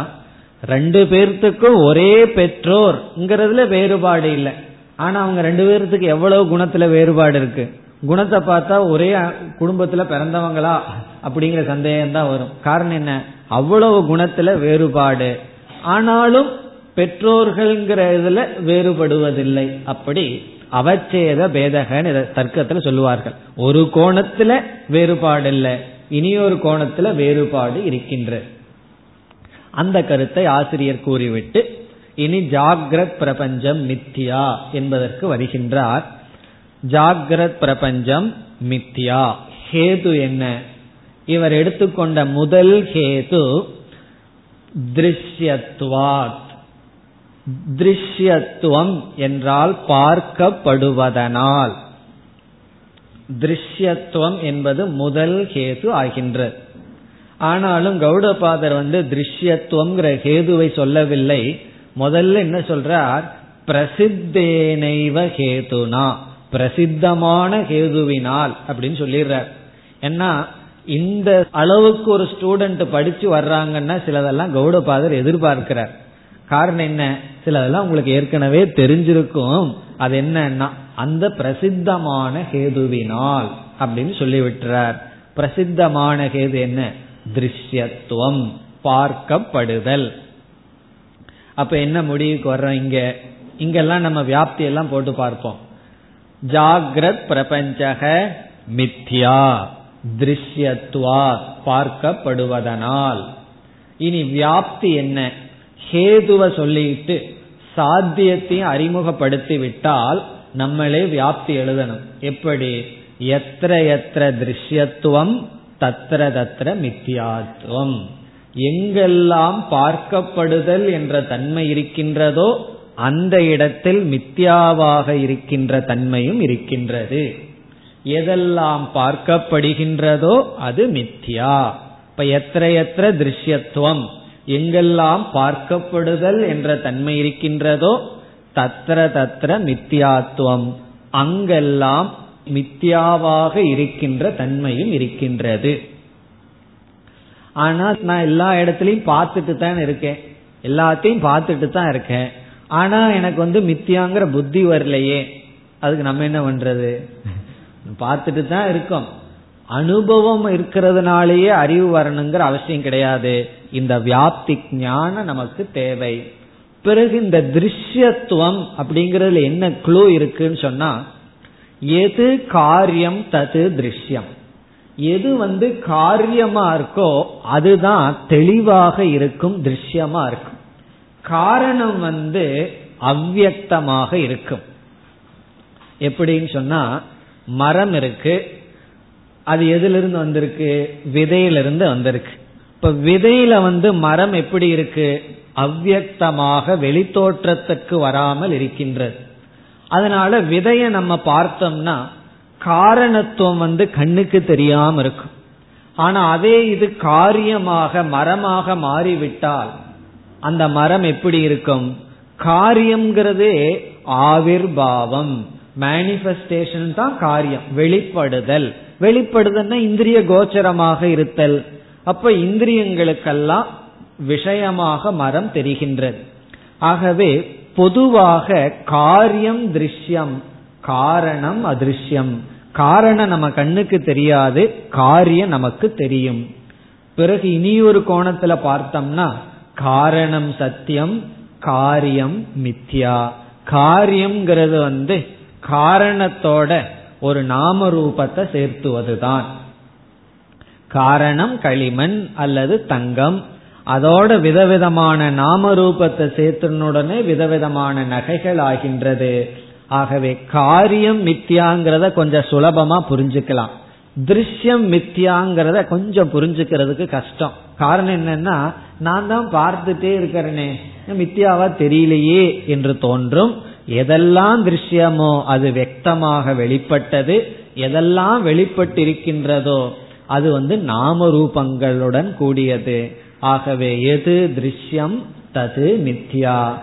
ரெண்டு பேர்த்துக்கும் ஒரே பெற்றோர்ங்கிறதுல வேறுபாடு இல்லை. ஆனா அவங்க ரெண்டு பேர்த்துக்கு எவ்வளவு குணத்துல வேறுபாடு இருக்கு. குணத்தை பார்த்தா ஒரே குடும்பத்துல பிறந்தவங்களா அப்படிங்கிற சந்தேகம் தான் வரும். காரணம் என்ன? அவ்வளவு குணத்துல வேறுபாடு. ஆனாலும் பெற்றோர்கள்ங்கிற இதுல வேறுபடுவதில்லை. அப்படி அவச்சேத பேதகன்னு தர்க்கத்துல சொல்லுவார்கள். ஒரு கோணத்துல வேறுபாடு இல்லை. இனியொரு கோணத்துல வேறுபாடு இருக்கின்ற அந்த கருத்தை ஆசிரியர் கூறிவிட்டு இனி ஜாகிரத் பிரபஞ்சம் மித்தியா என்பதற்கு வருகின்றார். ஜாகிரத் பிரபஞ்சம் மித்தியா ஹேது என்ன? இவர் எடுத்துக்கொண்ட முதல் ஹேது திருஷ்யத்துவாத் திருஷ்யத்துவம் என்றால் பார்க்கப்படுவதனால். திருஷ்யத்துவம் என்பது முதல் ஹேது ஆகின்றது. ஆனாலும் கௌடபாதர் வந்து திருஷ்யத்துவங்கிற ஹேதுவை சொல்லவில்லை. முதல்ல என்ன சொல்றார்? பிரசித்தேனைவ ஹேதுனா பிரசித்தமான ஹேதுவினால் அப்படின்னு சொல்லிடுறார். ஏன்னா இந்த அளவுக்கு ஒரு ஸ்டூடெண்ட் படிச்சு வர்றாங்கன்னா சிலதெல்லாம் கௌடபாதர் எதிர்பார்க்கிறார். காரணம் என்ன? சிலதெல்லாம் உங்களுக்கு ஏற்கனவே தெரிஞ்சிருக்கும். அது என்னன்னா அந்த பிரசித்தமான ஹேதுவினால் அப்படின்னு சொல்லி விட்டுறார் பிரசித்தமான ஹேது என்ன? திருஷ்யத்துவம் பார்க்கப்படுதல். அப்ப என்ன முடிவுக்கு வர்றோம் இங்க? இங்கெல்லாம் நம்ம வியாப்தி எல்லாம் போட்டு பார்ப்போம். ஜாகிரத் பிரபஞ்சக மித்யா திருஷ்யத்துவா பார்க்கப்படுவதனால். இனி வியாப்தி என்ன? ஹேதுவ சொல்லிட்டு சாத்தியத்தையும் அறிமுகப்படுத்தி விட்டால் நம்மளே வியாப்தி எழுதணும். எப்படி? எத்திர எத்திர திருஷ்யத்துவம் தத்திர தத்திர மித்தியாத்துவம் எங்கெல்லாம் பார்க்கப்படுதல் என்ற தன்மை இருக்கின்றதோ அந்த இடத்தில் மித்யாவாக இருக்கின்ற தன்மையும் இருக்கின்றது. எதெல்லாம் பார்க்கப்படுகின்றதோ அது மித்யா இப்ப எத்திர எத்திர திருஷ்யத்துவம். எங்கெல்லாம் பார்க்கப்படுதல் என்ற தன்மை இருக்கின்றதோ தத்திர தத்திர மித்தியாத்துவம் அங்கெல்லாம் மித்யாவாக இருக்கின்ற தன்மையும் இருக்கின்றது. ஆனால் நான் எல்லா இடத்துலையும் பார்த்துட்டு தான் இருக்கேன். எல்லாத்தையும் பார்த்துட்டு தான் இருக்கேன். ஆனா எனக்கு வந்து மித்தியாங்கிற புத்தி வரலையே. அதுக்கு நம்ம என்ன பண்றது? பார்த்துட்டு தான் இருக்கோம். அனுபவம் இருக்கிறதுனாலேயே அறிவு வரணுங்கிற அவசியம் கிடையாது. இந்த வியாப்தி ஞானம் நமக்கு தேவை. பிறகு இந்த திருஷ்யத்துவம் அப்படிங்கறதுல என்ன க்ளூ இருக்குன்னு சொன்னா எது காரியம் தது திருஷ்யம். எது வந்து காரியமா இருக்கோ அதுதான் தெளிவாக இருக்கும் திருஷ்யமா இருக்கும். காரணம் வந்து அவ்வியக்தமாக இருக்கும். எப்படின்னு சொன்னா மரம் இருக்கு அது எதிலிருந்து வந்திருக்கு? விதையிலிருந்து வந்திருக்கு. இப்ப விதையில வந்து மரம் எப்படி இருக்கு? அவ்வியக்தமாக வெளித்தோற்றத்துக்கு வராமல் இருக்கின்றது. அதனால விதைய நம்ம பார்த்தோம்னா காரணத்துவம் வந்து கண்ணுக்கு தெரியாம இருக்கும். ஆனா அதே இது காரியமாக மரமாக மாறிவிட்டால் அந்த மரம் எப்படி இருக்கும்? காரியம்ங்கிறதே ஆவிர்பாவம். மேனிபெஸ்டேஷன் தான் காரியம். வெளிப்படுதல். வெளிப்படுதல்னா இந்திரிய கோச்சரமாக இருத்தல். அப்ப இந்திரியங்களுக்கெல்லாம் விஷயமாக மரம் தெரிகின்றது. ஆகவே பொதுவாக காரியம் திருஷ்யம் காரணம் அதிருஷ்யம். காரணம் நம்ம கண்ணுக்கு தெரியாது காரியம் நமக்கு தெரியும். பிறகு இனியொரு கோணத்துல பார்த்தோம்னா காரணம் சத்தியம் காரியம் மித்யா. காரியம்ங்கிறது வந்து காரணத்தோட ஒரு நாம ரூபத்தை சேர்த்துவதுதான். காரணம் களிமண் அல்லது தங்கம் அதோட விதவிதமான நாம ரூபத்தை சேர்த்தனுடனே விதவிதமான நகைகள் ஆகின்றது. ஆகவே காரியம் மித்தியாங்கிறத கொஞ்சம் சுலபமா புரிஞ்சுக்கலாம். திருஷ்யம் மித்தியாங்கிறத கொஞ்சம் புரிஞ்சுக்கிறதுக்கு கஷ்டம். காரணம் என்னன்னா நான் தான் பார்த்துட்டே இருக்கிறேனே மித்தியாவா தெரியலையே என்று தோன்றும். எதெல்லாம் திருஷ்யமோ அது வெக்தமாக வெளிப்பட்டது. எதெல்லாம் வெளிப்பட்டிருக்கின்றதோ அது வந்து நாம ரூபங்களுடன் கூடியது. ஆகவே எது திருஷ்யம் தது மித்யா.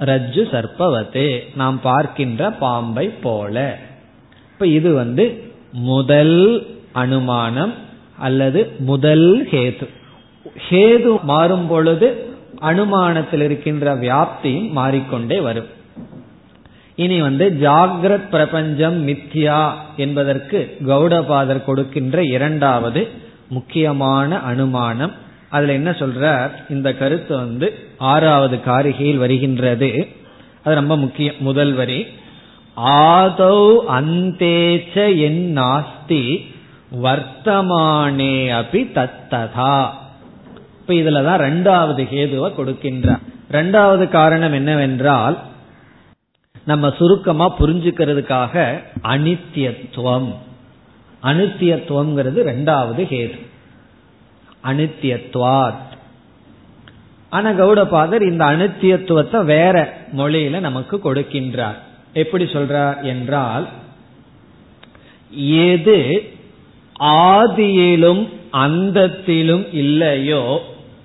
ரஜ்ஜு சர்ப்பவத்தே நாம் பார்க்கின்ற பாம்பை போல. இப்ப இது வந்து முதல் அனுமானம் அல்லது முதல் ஹேது. ஹேது மாறும் பொழுது அனுமானத்தில் இருக்கின்ற வியாப்தியும் மாறிக்கொண்டே வரும். இனி வந்து ஜாகிரத் பிரபஞ்சம் மித்யா என்பதற்கு கௌடபாதர் கொடுக்கின்ற இரண்டாவது முக்கியமான அனுமானம் அதுல என்ன சொல்றார்? இந்த கருத்து வந்து ஆறாவது காரிகையில் வருகின்றது. அது ரொம்ப முக்கியம் முதல் வரி. ஆதௌ அந்தேச்ச என் நாஸ்தி வர்த்தமானே அபி தத்ததா. இப்ப இதுலதான் ரெண்டாவது கேதுவை கொடுக்கின்றார். ரெண்டாவது காரணம் என்னவென்றால் நம்ம சுருக்கமா புரிஞ்சுக்கிறதுக்காக அனித்தியத்துவம் அனித்தியத்துவம்ங்கிறது ரெண்டாவது ஹேது. அனித்தியத்வாத் ஆனா கௌடபாதர் இந்த அனித்தியத்துவத்தை வேற மொழியில நமக்கு கொடுக்கின்றார். எப்படி சொல்றார் என்றால் எது ஆதியிலும் அந்தத்திலும் இல்லையோ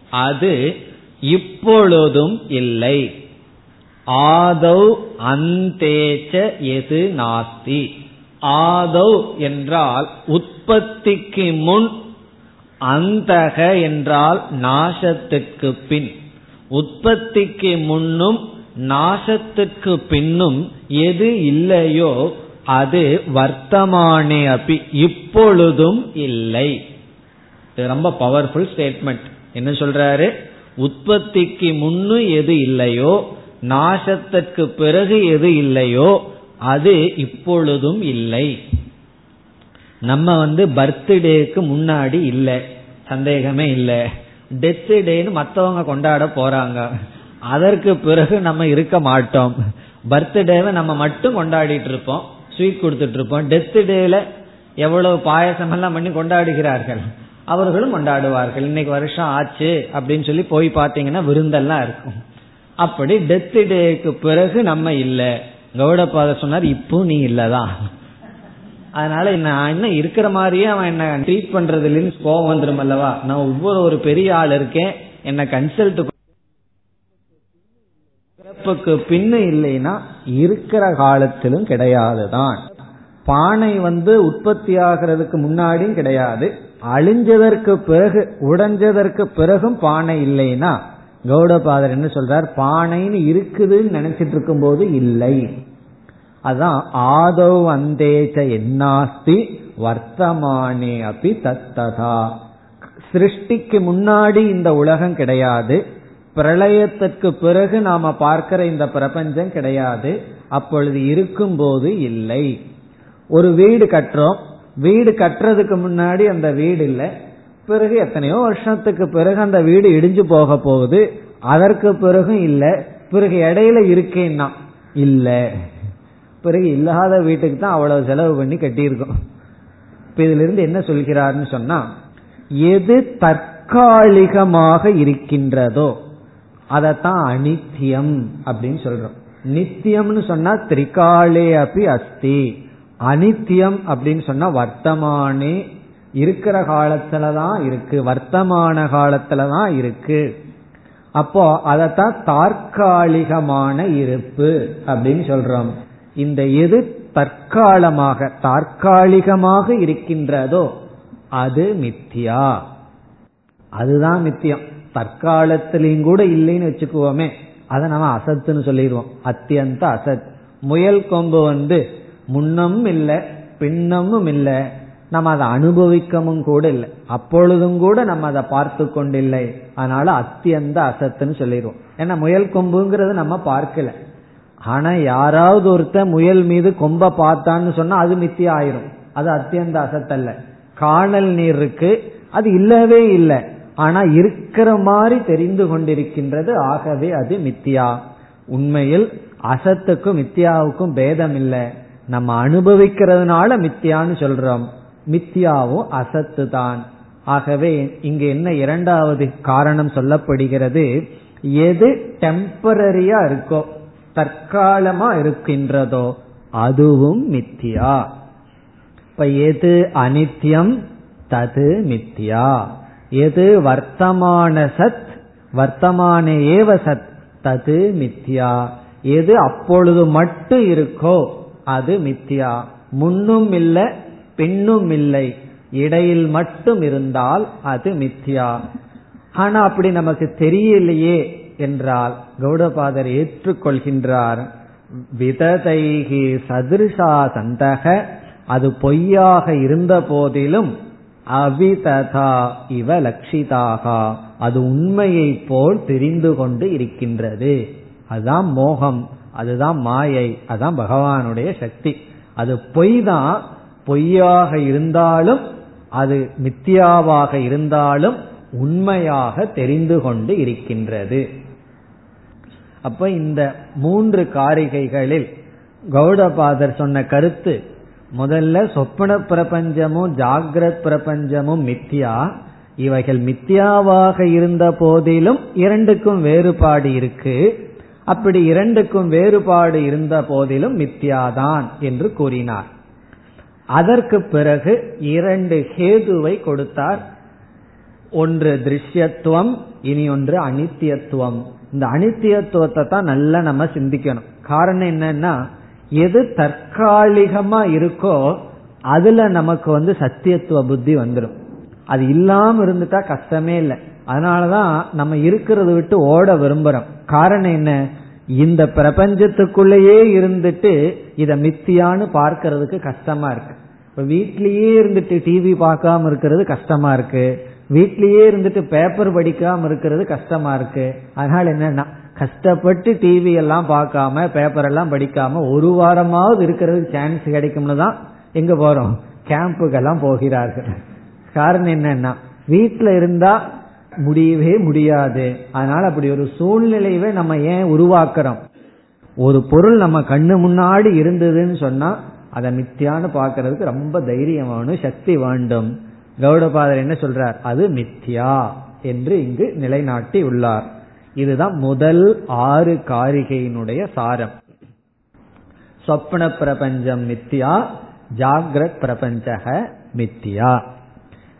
அது இப்பொழுதும் இல்லை. ஆதௌ அந்தேச்ச எது நாஸ்தி. ஆதௌ என்றால் உற்பத்திக்கு முன் அந்தக என்றால் நாசத்துக்கு பின். உற்பத்திக்கு முன்னும் நாசத்துக்கு பின்னும் எது இல்லையோ அது வர்த்தமானே அப்பி இப்பொழுதும் இல்லை. இது ரொம்ப பவர்ஃபுல் ஸ்டேட்மெண்ட் என்ன சொல்றாரு? உற்பத்திக்கு முன்னு எது இல்லையோ நாசத்திற்கு பிறகு எது இல்லையோ அது இப்பொழுதும் இல்லை. நம்ம வந்து பர்த்டேக்கு முன்னாடி இல்லை. சந்தேகமே இல்லை. டெத் டேன்னு மற்றவங்க கொண்டாட போறாங்க. அதற்கு பிறகு நம்ம இருக்க மாட்டோம். பர்த்டேவை நம்ம மட்டும் கொண்டாடிட்டு இருப்போம். ஸ்வீட் கொடுத்துட்டு இருப்போம். டெத் டேல எவ்வளவு பாயசம் எல்லாம் பண்ணி கொண்டாடுகிறார்கள்? அவர்களும் கொண்டாடுவார்கள். இன்னைக்கு வருஷம் ஆச்சு அப்படின்னு சொல்லி போய் பார்த்தீங்கன்னா விருந்தெல்லாம் இருக்கும். அப்படி டெத் டேக்கு பிறகு நம்ம இல்லை. கௌடபாத சொன்னார் இப்போ நீ இல்லதான். அதனால நான் இன்னும் இருக்கிற மாதிரியே அவன் என்ன ட்ரீட் பண்றது இல்லைன்னு கோபம் வந்துடும் அல்லவா? நான் ஒவ்வொரு ஒரு பெரிய ஆள் இருக்கேன் என்ன கன்சல்ட் பிறப்புக்கு பின்ன இல்லைன்னா இருக்கிற காலத்திலும் கிடையாதுதான். பானை வந்து உற்பத்தி ஆகிறதுக்கு முன்னாடியும் கிடையாது. அழிஞ்சதற்கு பிறகு உடைஞ்சதற்கு பிறகும் பானை இல்லைன்னா கௌடபாதர் என்ன சொல்றார்? பானைன்னு இருக்குதுன்னு நினைச்சிட்டு இருக்கும் போது இல்லை. அதான் ஆதோ அந்தேச்ச என்னாஸ்தி வர்த்தமானே அப்படி தத்ததா. சிருஷ்டிக்கு முன்னாடி இந்த உலகம் கிடையாது. பிரளயத்திற்கு பிறகு நாம பார்க்கிற இந்த பிரபஞ்சம் கிடையாது. அப்பொழுது இருக்கும்போது இல்லை. ஒரு வீடு கட்டுறோம். வீடு கட்டுறதுக்கு முன்னாடி அந்த வீடு இல்லை. பிறகு எத்தனையோ வருஷத்துக்கு பிறகு அந்த வீடு இடிஞ்சு போக போகுது. அதற்கு பிறகும் இல்லை. பிறகு இடையில இருக்கேன்னா? இல்லை. பிறகு இல்லாத வீட்டுக்கு தான் அவ்வளவு செலவு பண்ணி கட்டியிருக்கோம். இப்ப இதுல இருந்து என்ன சொல்கிறார்னு சொன்னா எது தற்காலிகமாக இருக்கின்றதோ அதத்தான் அனித்தியம் அப்படின்னு சொல்றோம். நித்தியம்னு சொன்னா திரிகாலே அப்படி அஸ்தி. அனித்தியம் அப்படின்னு சொன்னா வர்த்தமானே இருக்கிற காலத்துலதான் இருக்கு வர்த்தமான காலத்துலதான் இருக்கு. அப்போ அதத்தான் தற்காலிகமான இருப்பு அப்படின்னு சொல்றோம். இந்த எது தற்காலமாக தற்காலிகமாக இருக்கின்றதோ அது மித்தியா. அதுதான் மித்தியம். தற்காலத்திலையும் கூட இல்லைன்னு வச்சுக்குவோமே அதை நம்ம அசத்துன்னு சொல்லிடுவோம். அத்தியந்த அசத். முயல் கொம்பு வந்து முன்னமும் இல்லை பின்னமும் இல்லை. நம்ம அதை அனுபவிக்கவும் கூட இல்லை. அப்பொழுதும் கூட நம்ம அதை பார்த்து கொண்டில்லை. அதனால அத்தியந்த அசத்துன்னு சொல்லிடுவோம். ஏன்னா முயல் கொம்புங்கிறது நம்ம பார்க்கல. ஆனா யாராவது ஒருத்த முயல் மீது கொம்ப பார்த்தான்னு சொன்னா அது மித்திய ஆயிரும். அது அத்தியந்த அசத்தல்ல. காணல் நீர் இருக்கு. அது இல்லவே இல்லை. ஆனா இருக்கிற மாதிரி தெரிந்து கொண்டிருக்கின்றது ஆகவே அது மித்தியா. உண்மையில் அசத்துக்கும் மித்தியாவுக்கும் பேதம் இல்லை. நம்ம அனுபவிக்கிறதுனால மித்தியான்னு சொல்றோம். மித்தியாவும் அசத்து தான். ஆகவே இங்கு என்ன இரண்டாவது காரணம் சொல்லப்படுகிறது? எது டெம்பரரியா இருக்கோ. தற்காலமா இருக்கின்றதோ அதுவும் மித்தியா. இப்ப எது அனித்யம் தது மித்தியா. எது வர்த்தமான சத் வர்த்தமான ஏவ சத் தது மித்தியா. எது அப்பொழுது மட்டும் இருக்கோ அது மித்தியா. முன்னும் இல்லை பின்னும் இல்லை. இடையில் மட்டும் இருந்தால் அது மித்தியா. ஆனா அப்படி நமக்கு தெரியலையே என்றால் கௌடபாதர் ஏற்றுக்கொள்கின்றார் விததைகி சதிருஷா சந்தக அது பொய்யாக இருந்த போதிலும் அவிததா இவ லட்சிதாக அது உண்மையை போல் தெரிந்து கொண்டு இருக்கின்றது. அதுதான் மோகம் அதுதான் மாயை அதுதான் பகவானுடைய சக்தி. அது பொய் தான் பொய்யாக இருந்தாலும் அது மித்தியாவாக இருந்தாலும் உண்மையாக தெரிந்து கொண்டு இருக்கின்றது. அப்ப இந்த மூன்று காரிகைகளில் கௌடபாதர் சொன்ன கருத்து முதல்ல சொப்பன பிரபஞ்சமும் ஜாகிரத் பிரபஞ்சமும் மித்தியா இவைகள் மித்தியாவாக இருந்த போதிலும் இரண்டுக்கும் வேறுபாடு இருக்கு. அப்படி இரண்டுக்கும் வேறுபாடு இருந்த போதிலும் மித்தியாதான் என்று கூறினார். அதற்கு பிறகு இரண்டு ஹேதுவை கொடுத்தார். ஒன்று திருஷ்யத்துவம் இனி ஒன்று அனித்தியத்துவம் இந்த அனித்தியத்துவத்தை தான் நல்லா நம்ம சிந்திக்கணும். காரணம் என்னன்னா எது தற்காலிகமா இருக்கோ அதுல நமக்கு வந்து சத்தியத்துவ புத்தி வந்துடும் அது இல்லாம இருந்துட்டா கஷ்டமே இல்லை. அதனாலதான் நம்ம இருக்கிறத விட்டு ஓட விரும்புறோம். காரணம் என்ன? இந்த பிரபஞ்சத்துக்குள்ளேயே இருந்துட்டு இத மித்தியான்னு பார்க்கறதுக்கு கஷ்டமா இருக்கு. இப்ப வீட்லயே இருந்துட்டு டிவி பார்க்காம இருக்கிறது கஷ்டமா இருக்கு. வீட்லயே இருந்துட்டு பேப்பர் படிக்காம இருக்கிறது கஷ்டமா இருக்கு. அதனால என்னன்னா கஷ்டப்பட்டு டிவி எல்லாம் பார்க்காம பேப்பர் எல்லாம் படிக்காம ஒரு வாரமாவது இருக்கிறதுக்கு சான்ஸ் கிடைக்கும்னு தான் எங்க போறோம். கேம்புக்கெல்லாம் போகிறார்கள். காரணம் என்னன்னா வீட்டுல இருந்தா முடியவே முடியாது. அதனால அப்படி ஒரு சூழ்நிலையவே நம்ம ஏன் உருவாக்குறோம்? ஒரு பொருள் நம்ம கண்ணு முன்னாடி இருந்ததுன்னு சொன்னா அதை மித்தியான்னு பாக்குறதுக்கு ரொம்ப தைரியம் வேணும் சக்தி வேண்டும். கௌடபாதர் என்ன சொல்றார்? அது மித்யா என்று இங்கு நிலைநாட்டி உள்ளார். இதுதான் முதல் ஆறு காரிகையினுடைய சாரம். சொப்ன பிரபஞ்சம் மித்தியா ஜாகிரத் பிரபஞ்சக மித்தியா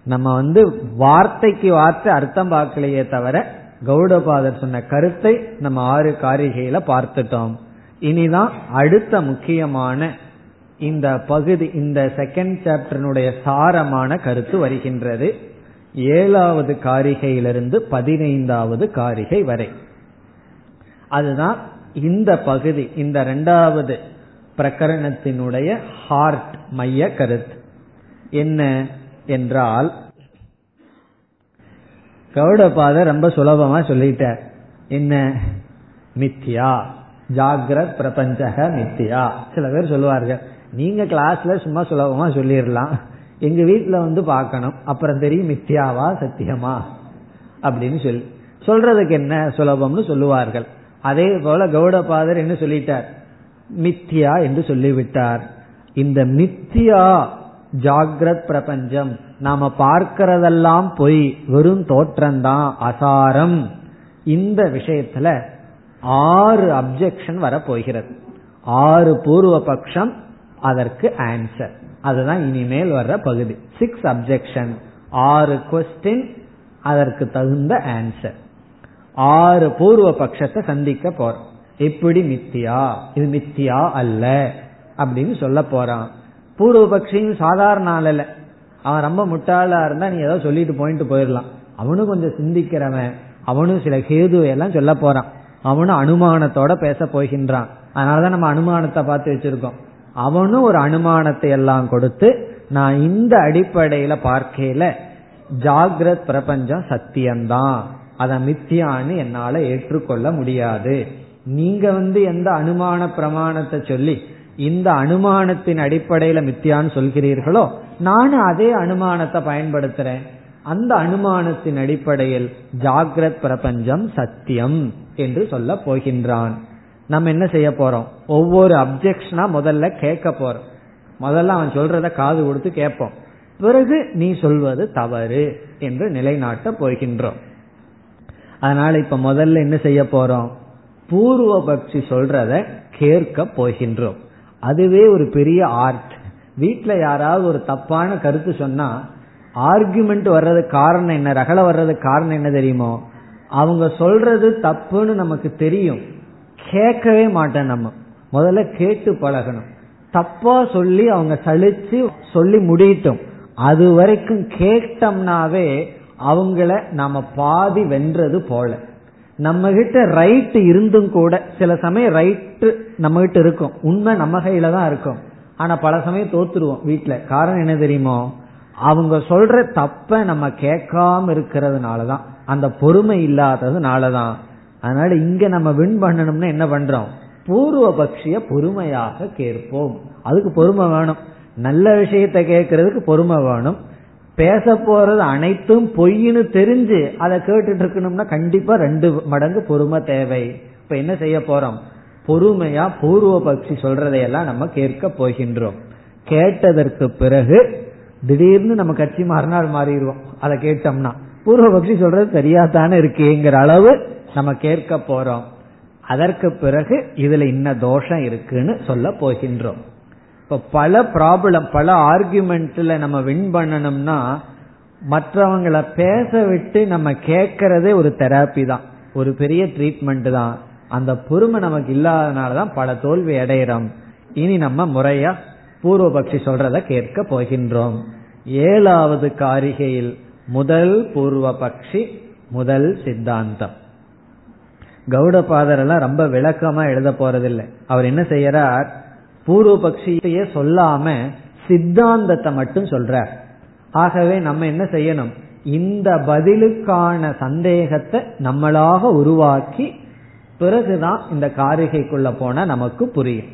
நம்ம வந்து வார்த்தைக்கு வார்த்தை அர்த்தம் பார்க்கலையே தவிர கௌடபாதர் சொன்ன கருத்தை நம்ம ஆறு காரிகையில பார்த்துட்டோம். இனிதான் அடுத்த முக்கியமான இந்த பகுதி இந்த செகண்ட் சாப்டர்னுடைய சாரமான கருத்து வருகின்றது. ஏழாவது காரிகையிலிருந்து பதினைந்தாவது காரிகை வரை. அதுதான் இந்த பகுதி இந்த இரண்டாவது பிரகரணத்தினுடைய ஹார்ட் மைய கருத்து. என்ன என்றால் கௌடபாத ரொம்ப சுலபமா சொல்லிட்டார். என்ன? மித்தியா ஜாகிரத் பிரபஞ்சக மித்தியா சில பேர் சொல்லுவார்கள் நீங்க கிளாஸ்ல சும்மா சுலபமா சொல்லிடலாம். எங்க வீட்டுல வந்து பார்க்கணும். அப்புறம் தெரியும் மித்தியாவா சத்தியமா? அப்படின்னு சொல்லி. சொல்றதுக்கு என்ன சுலபம்னு சொல்லுவார்கள். அதே போல கௌடபாதர் என்ன சொல்லிட்டார்? மித்தியா என்று சொல்லிவிட்டார். இந்த மித்தியா ஜாகிரத் பிரபஞ்சம். நாம பார்க்கிறதெல்லாம் பொய். வெறும் தோற்றம்தான். அசாரம். இந்த விஷயத்துல ஆறு அப்செக்ஷன் வர போகிறது ஆறு பூர்வ பட்சம் அதற்கு ஆன்சர் அதுதான் இனிமேல் வர்ற பகுதி. சிக்ஸ் அப்செக்ஷன் ஆறு கொஸ்டின் அதற்கு தகுந்த ஆன்சர் ஆறு பூர்வ பட்சத்தை சந்திக்க போறோம். எப்படி மித்தியா? இது மித்தியா அல்ல அப்படின்னு சொல்ல போறான். பூர்வ சாதாரண ஆள் அல்ல. அவன் ரொம்ப முட்டாளா இருந்தா நீ ஏதோ சொல்லிட்டு போயிட்டு போயிடலாம். அவனும் கொஞ்சம் சிந்திக்கிறவன். அவனும் சில கேது எல்லாம் சொல்ல போறான். அவனும் அனுமானத்தோட பேச போகின்றான். அதனாலதான் நம்ம அனுமானத்தை பார்த்து வச்சிருக்கோம். அவனும் ஒரு அனுமானத்தை எல்லாம் கொடுத்து நான் இந்த அடிப்படையில பார்க்கையில ஜாகிரத் பிரபஞ்சம் சத்தியம்தான். அதை மித்தியான்னு என்னால ஏற்றுக்கொள்ள முடியாது. நீங்க வந்து எந்த அனுமான பிரமாணத்தை சொல்லி இந்த அனுமானத்தின் அடிப்படையில மித்தியான்னு சொல்கிறீர்களோ நானும் அதே அனுமானத்தை பயன்படுத்துறேன். அந்த அனுமானத்தின் அடிப்படையில் ஜாகிரத் பிரபஞ்சம் சத்தியம் என்று சொல்ல போகின்றான். நம்ம என்ன செய்ய போறோம்? ஒவ்வொரு அப்செக்ஷனா முதல்ல கேட்க போறோம். முதல்ல அவன் சொல்றத காது கொடுத்து கேட்போம். பிறகு நீ சொல்வது தவறு என்று நிலைநாட்ட போகின்றோம். அதனால இப்ப முதல்ல என்ன செய்ய போறோம்? பூர்வ பக்ஷி சொல்றத கேட்க போகின்றோம். அதுவே ஒரு பெரிய ஆர்ட் வீட்டுல யாராவது ஒரு தப்பான கருத்து சொன்னா ஆர்குமெண்ட் வர்றதுக்கு காரணம் என்ன? ரகல வர்றதுக்கு காரணம் என்ன தெரியுமோ? அவங்க சொல்றது தப்புன்னு நமக்கு தெரியும். கேட்கவே மாட்டேன் நம்ம. முதல்ல கேட்டு பழகணும். தப்பா சொல்லி அவங்க சலிச்சு சொல்லி முடியட்டும் அது வரைக்கும் கேட்டோம்னாவே அவங்கள நாம பாதி வென்றது போல. நம்ம கிட்ட ரைட் இருந்தும் கூட சில சமயம் ரைட்டு நம்ம கிட்ட இருக்கும். உண்மை நம்ம கையில தான் இருக்கும். ஆனா பல சமயம் தோத்துருவோம் வீட்டுல காரணம் என்ன தெரியுமோ? அவங்க சொல்ற தப்ப நம்ம கேட்காம இருக்கிறதுனாலதான். அந்த பொறுமை இல்லாததுனாலதான். அதனால இங்க நம்ம வின் பண்ணணும்னா என்ன பண்றோம்? பூர்வ பக்ஷிய பொறுமையாக கேட்போம். அதுக்கு பொறுமை வேணும். நல்ல விஷயத்த கேட்கறதுக்கு பொறுமை வேணும். பேச போறது அனைத்தும் பொய்னு தெரிஞ்சு அதை கேட்டுட்டு இருக்கணும்னா கண்டிப்பா ரெண்டு மடங்கு பொறுமை தேவை. இப்ப என்ன செய்ய போறோம்? பொறுமையா பூர்வ பக்ஷி சொல்றதையெல்லாம் நம்ம கேட்க போகின்றோம். கேட்டதற்கு பிறகு திடீர்னு நம்ம கட்சி மறுநாள் மாறிடுவோம். அதை கேட்டோம்னா. பூர்வ பக்ஷி சொல்றது சரியா தானே இருக்கேங்கிற அளவு நம்ம கேட்க போறோம். அதற்கு பிறகு இதுல இன்ன தோஷம் இருக்குன்னு சொல்ல போகின்றோம். இப்ப பல ப்ராப்ளம் பல ஆர்குமெண்ட்ல நம்ம வின் பண்ணணும்னா மற்றவங்களை பேச விட்டு நம்ம கேட்கறதே ஒரு தெராப்பி தான். ஒரு பெரிய ட்ரீட்மெண்ட் தான். அந்த பொறுமை நமக்கு இல்லாதனாலதான் பல தோல்வி அடைகிறோம் இனி நம்ம முறையா பூர்வபக்ஷி சொல்றத கேட்க போகின்றோம். ஏழாவது காரிகையில் முதல் பூர்வபக்ஷி முதல் சித்தாந்தம். கௌடபாதர் எல்லாம் ரொம்ப விளக்கமா எழுத போறதில்லை. அவர் என்ன செய்யறார்? பூர்வ பக்ஷியையே சொல்லாம சித்தாந்தத்தை மட்டும் சொல்றார். ஆகவே நம்ம என்ன செய்யணும்? இந்த பதிலுக்கான சந்தேகத்தை நம்மளாக உருவாக்கி பிறகுதான் இந்த காரிகைக்குள்ள போன நமக்கு புரியும்.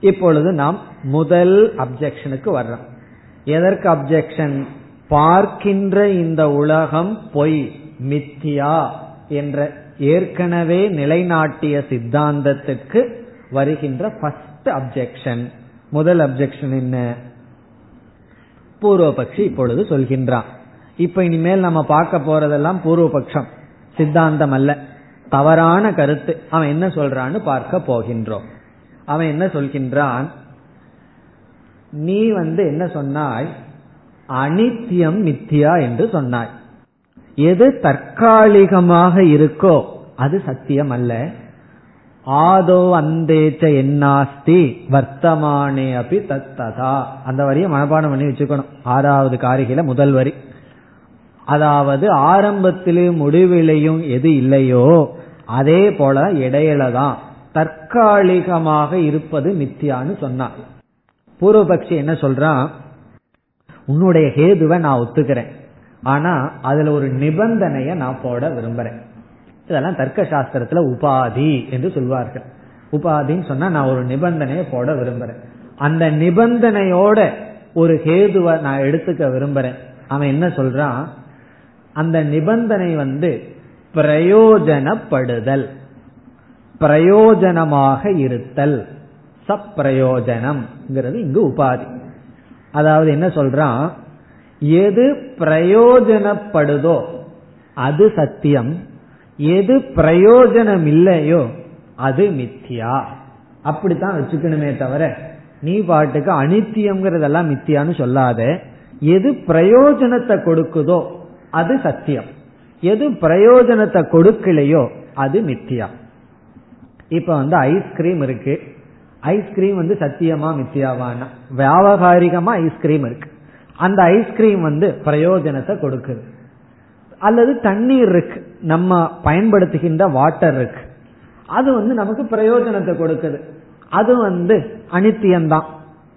இப்பொழுது நாம் முதல் அப்செக்ஷனுக்கு வர்றோம். எதற்கு அப்செக்ஷன் பார்க்கின்ற இந்த உலகம் பொய் மித்தியா என்ற ஏற்கனவே நிலைநாட்டிய சித்தாந்தத்துக்கு வருகின்ற ஃபர்ஸ்ட் அப்ஜெக்ஷன் முதல் அப்ஜெக்ஷன் என்ன? பூர்வபக்ஷி இப்பொழுது சொல்கின்றான். இப்ப இனிமேல் நம்ம பார்க்க போறதெல்லாம் பூர்வபக்ஷம். சித்தாந்தம் அல்ல. தவறான கருத்து. அவன் என்ன சொல்றான்னு பார்க்க போகின்றோம். அவன் என்ன சொல்கின்றான்? நீ வந்து என்ன சொன்னாய்? அனித்தியம் மித்தியா என்று சொன்னாய். எது தற்காலிகமாக இருக்கோ அது சத்தியம் அல்ல ஆதோ அந்தேச்ச என்னாஸ்தி வர்த்தமானே அப்படி தத்ததா. அந்த வரியை மனப்பாடம் பண்ணி வச்சுக்கணும். ஆறாவது காரிகையில முதல் வரி. அதாவது ஆரம்பத்திலேயும் முடிவிலையும் எது இல்லையோ அதே போல இடையில தான் தற்காலிகமாக இருப்பது மித்தியான்னு சொன்னான் பூர்வபக்ஷி என்ன சொல்றான்? உன்னுடைய ஹேதுவை நான் ஒத்துக்கிறேன். ஆனா அதுல ஒரு நிபந்தனைய நான் போட விரும்புறேன். இதெல்லாம் தர்க்க சாஸ்திரத்துல உபாதி என்று சொல்வார்கள். உபாதின்னு சொன்னா நான் ஒரு நிபந்தனையை போட விரும்புறேன். அந்த நிபந்தனையோட ஒரு ஹேதுவை நான் எடுத்துக்க விரும்புறேன். அவன் என்ன சொல்றான்? அந்த நிபந்தனை வந்து பிரயோஜனப்படுதல். பிரயோஜனமாக இருத்தல். சப்பிரயோஜனம் இங்கு உபாதி. அதாவது என்ன சொல்றான்? எது பிரயோஜனப்படுதோ அது சத்தியம். எது பிரயோஜனம் இல்லையோ அது மித்தியா அப்படித்தான் வச்சுக்கணுமே தவிர நீ பாட்டுக்கு அனித்தியம்ங்கிறதெல்லாம் மித்தியான்னு சொல்லாத. எது பிரயோஜனத்தை கொடுக்குதோ அது சத்தியம். எது பிரயோஜனத்தை கொடுக்கலையோ அது மித்தியா இப்ப வந்து ஐஸ்கிரீம் இருக்கு. ஐஸ்கிரீம் வந்து சத்தியமா மித்தியாவான வியாபகாரிகமா ஐஸ்கிரீம் இருக்கு. அந்த ஐஸ்கிரீம் வந்து பிரயோஜனத்தை கொடுக்குது. அல்லது தண்ணீர் இருக்கு. நம்ம பயன்படுத்துகின்ற வாட்டர் இருக்கு. அது வந்து நமக்கு பிரயோஜனத்தை கொடுக்குது. அது வந்து அனித்தியம்தான்.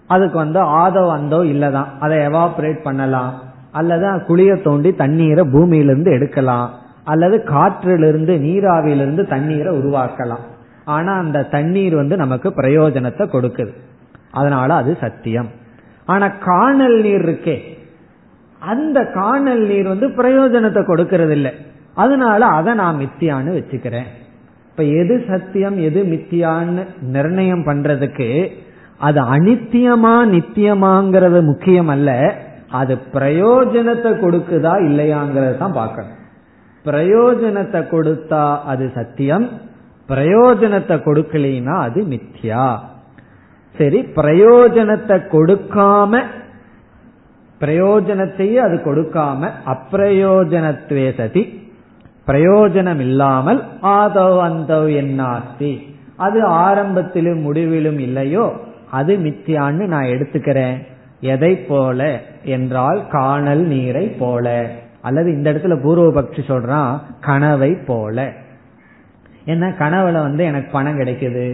அதுக்கு வந்து ஆதோ அந்தோ இல்லதான். அதை எவாபரேட் பண்ணலாம். அல்லது குளிய தோண்டி தண்ணீரை பூமியிலிருந்து எடுக்கலாம். அல்லது காற்றிலிருந்து நீராவியிலிருந்து தண்ணீரை உருவாக்கலாம். ஆனா அந்த தண்ணீர் வந்து நமக்கு பிரயோஜனத்தை கொடுக்குது. அதனால அது சத்தியம். ஆனா காணல் நீர் இருக்கே. அந்த காணல் நீர் வந்து பிரயோஜனத்தை கொடுக்கறது இல்லை அதனால அதை நான் மித்தியான்னு வச்சுக்கிறேன். இப்ப எது சத்தியம் எது மித்தியான்னு நிர்ணயம் பண்றதுக்கு அது அனித்தியமா நித்தியமாங்கிறது முக்கியம் அல்ல அது பிரயோஜனத்தை கொடுக்குதா இல்லையாங்கிறத தான் பார்க்கணும். பிரயோஜனத்தை கொடுத்தா அது சத்தியம் பிரயோஜனத்தை கொடுக்கலைன்னா அது மித்யா சரி பிரயோஜனத்தை கொடுக்காம பிரயோஜனத்தையே அது கொடுக்காம அப்பிரயோஜனத்வே சதி பிரயோஜனம் இல்லாமல் ஆதவ் அந்தோ என்னாஸ்தி அது ஆரம்பத்திலும் முடிவிலும் இல்லையோ அது மித்தியான்னு நான் எடுத்துக்கிறேன். எதை போல என்றால் காணல் நீரை போல. அல்லது இந்த இடத்துல பூர்வபக்ஷி சொல்றான் கனவை போல. என்ன கனவுல வந்து எனக்கு பணம் கிடைக்குது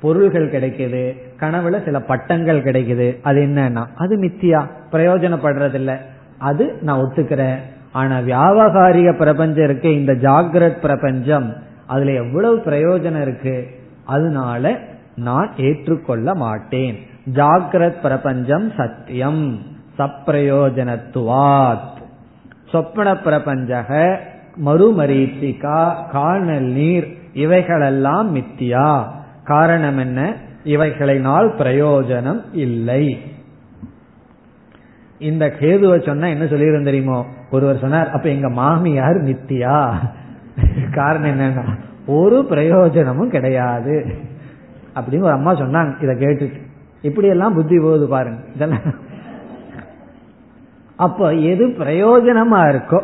பொருள்கள் கிடைக்குது கனவுல சில பட்டங்கள் கிடைக்குது. அது என்னன்னா அது மித்தியா பிரயோஜனப்படுறதில்ல. அது நான் ஒத்துக்கிறேன். ஆனா வியாபகாரிக பிரபஞ்சம் இருக்கு இந்த ஜாகிரத் பிரபஞ்சம் அதுல எவ்வளவு பிரயோஜனம் இருக்கு? அதனால நான் ஏற்றுக்கொள்ள மாட்டேன். ஜாகிரத் பிரபஞ்சம் சத்தியம். சப்பிரயோஜனத்துவாத் சொப்பன பிரபஞ்சக மறுமரீச்சிகா காணல் நீர் இவைகளெல்லாம் மித்தியா. காரணம் என்ன? இவைகளினால் பிரயோஜனம் இல்லை. இந்த கேதுவை சொன்னா என்ன சொல்லியிருந்த தெரியுமோ? ஒருவர் சொன்னார் அப்ப எங்க மாமியார் நித்தியா? காரணம் என்னன்னா ஒரு பிரயோஜனமும் கிடையாது. அப்படின்னு ஒரு அம்மா சொன்னாங்க இதை கேட்டுட்டு. இப்படி எல்லாம் புத்தி போகுது பாருங்க. இதெல்லாம். அப்போ எது பிரயோஜனமா இருக்கோ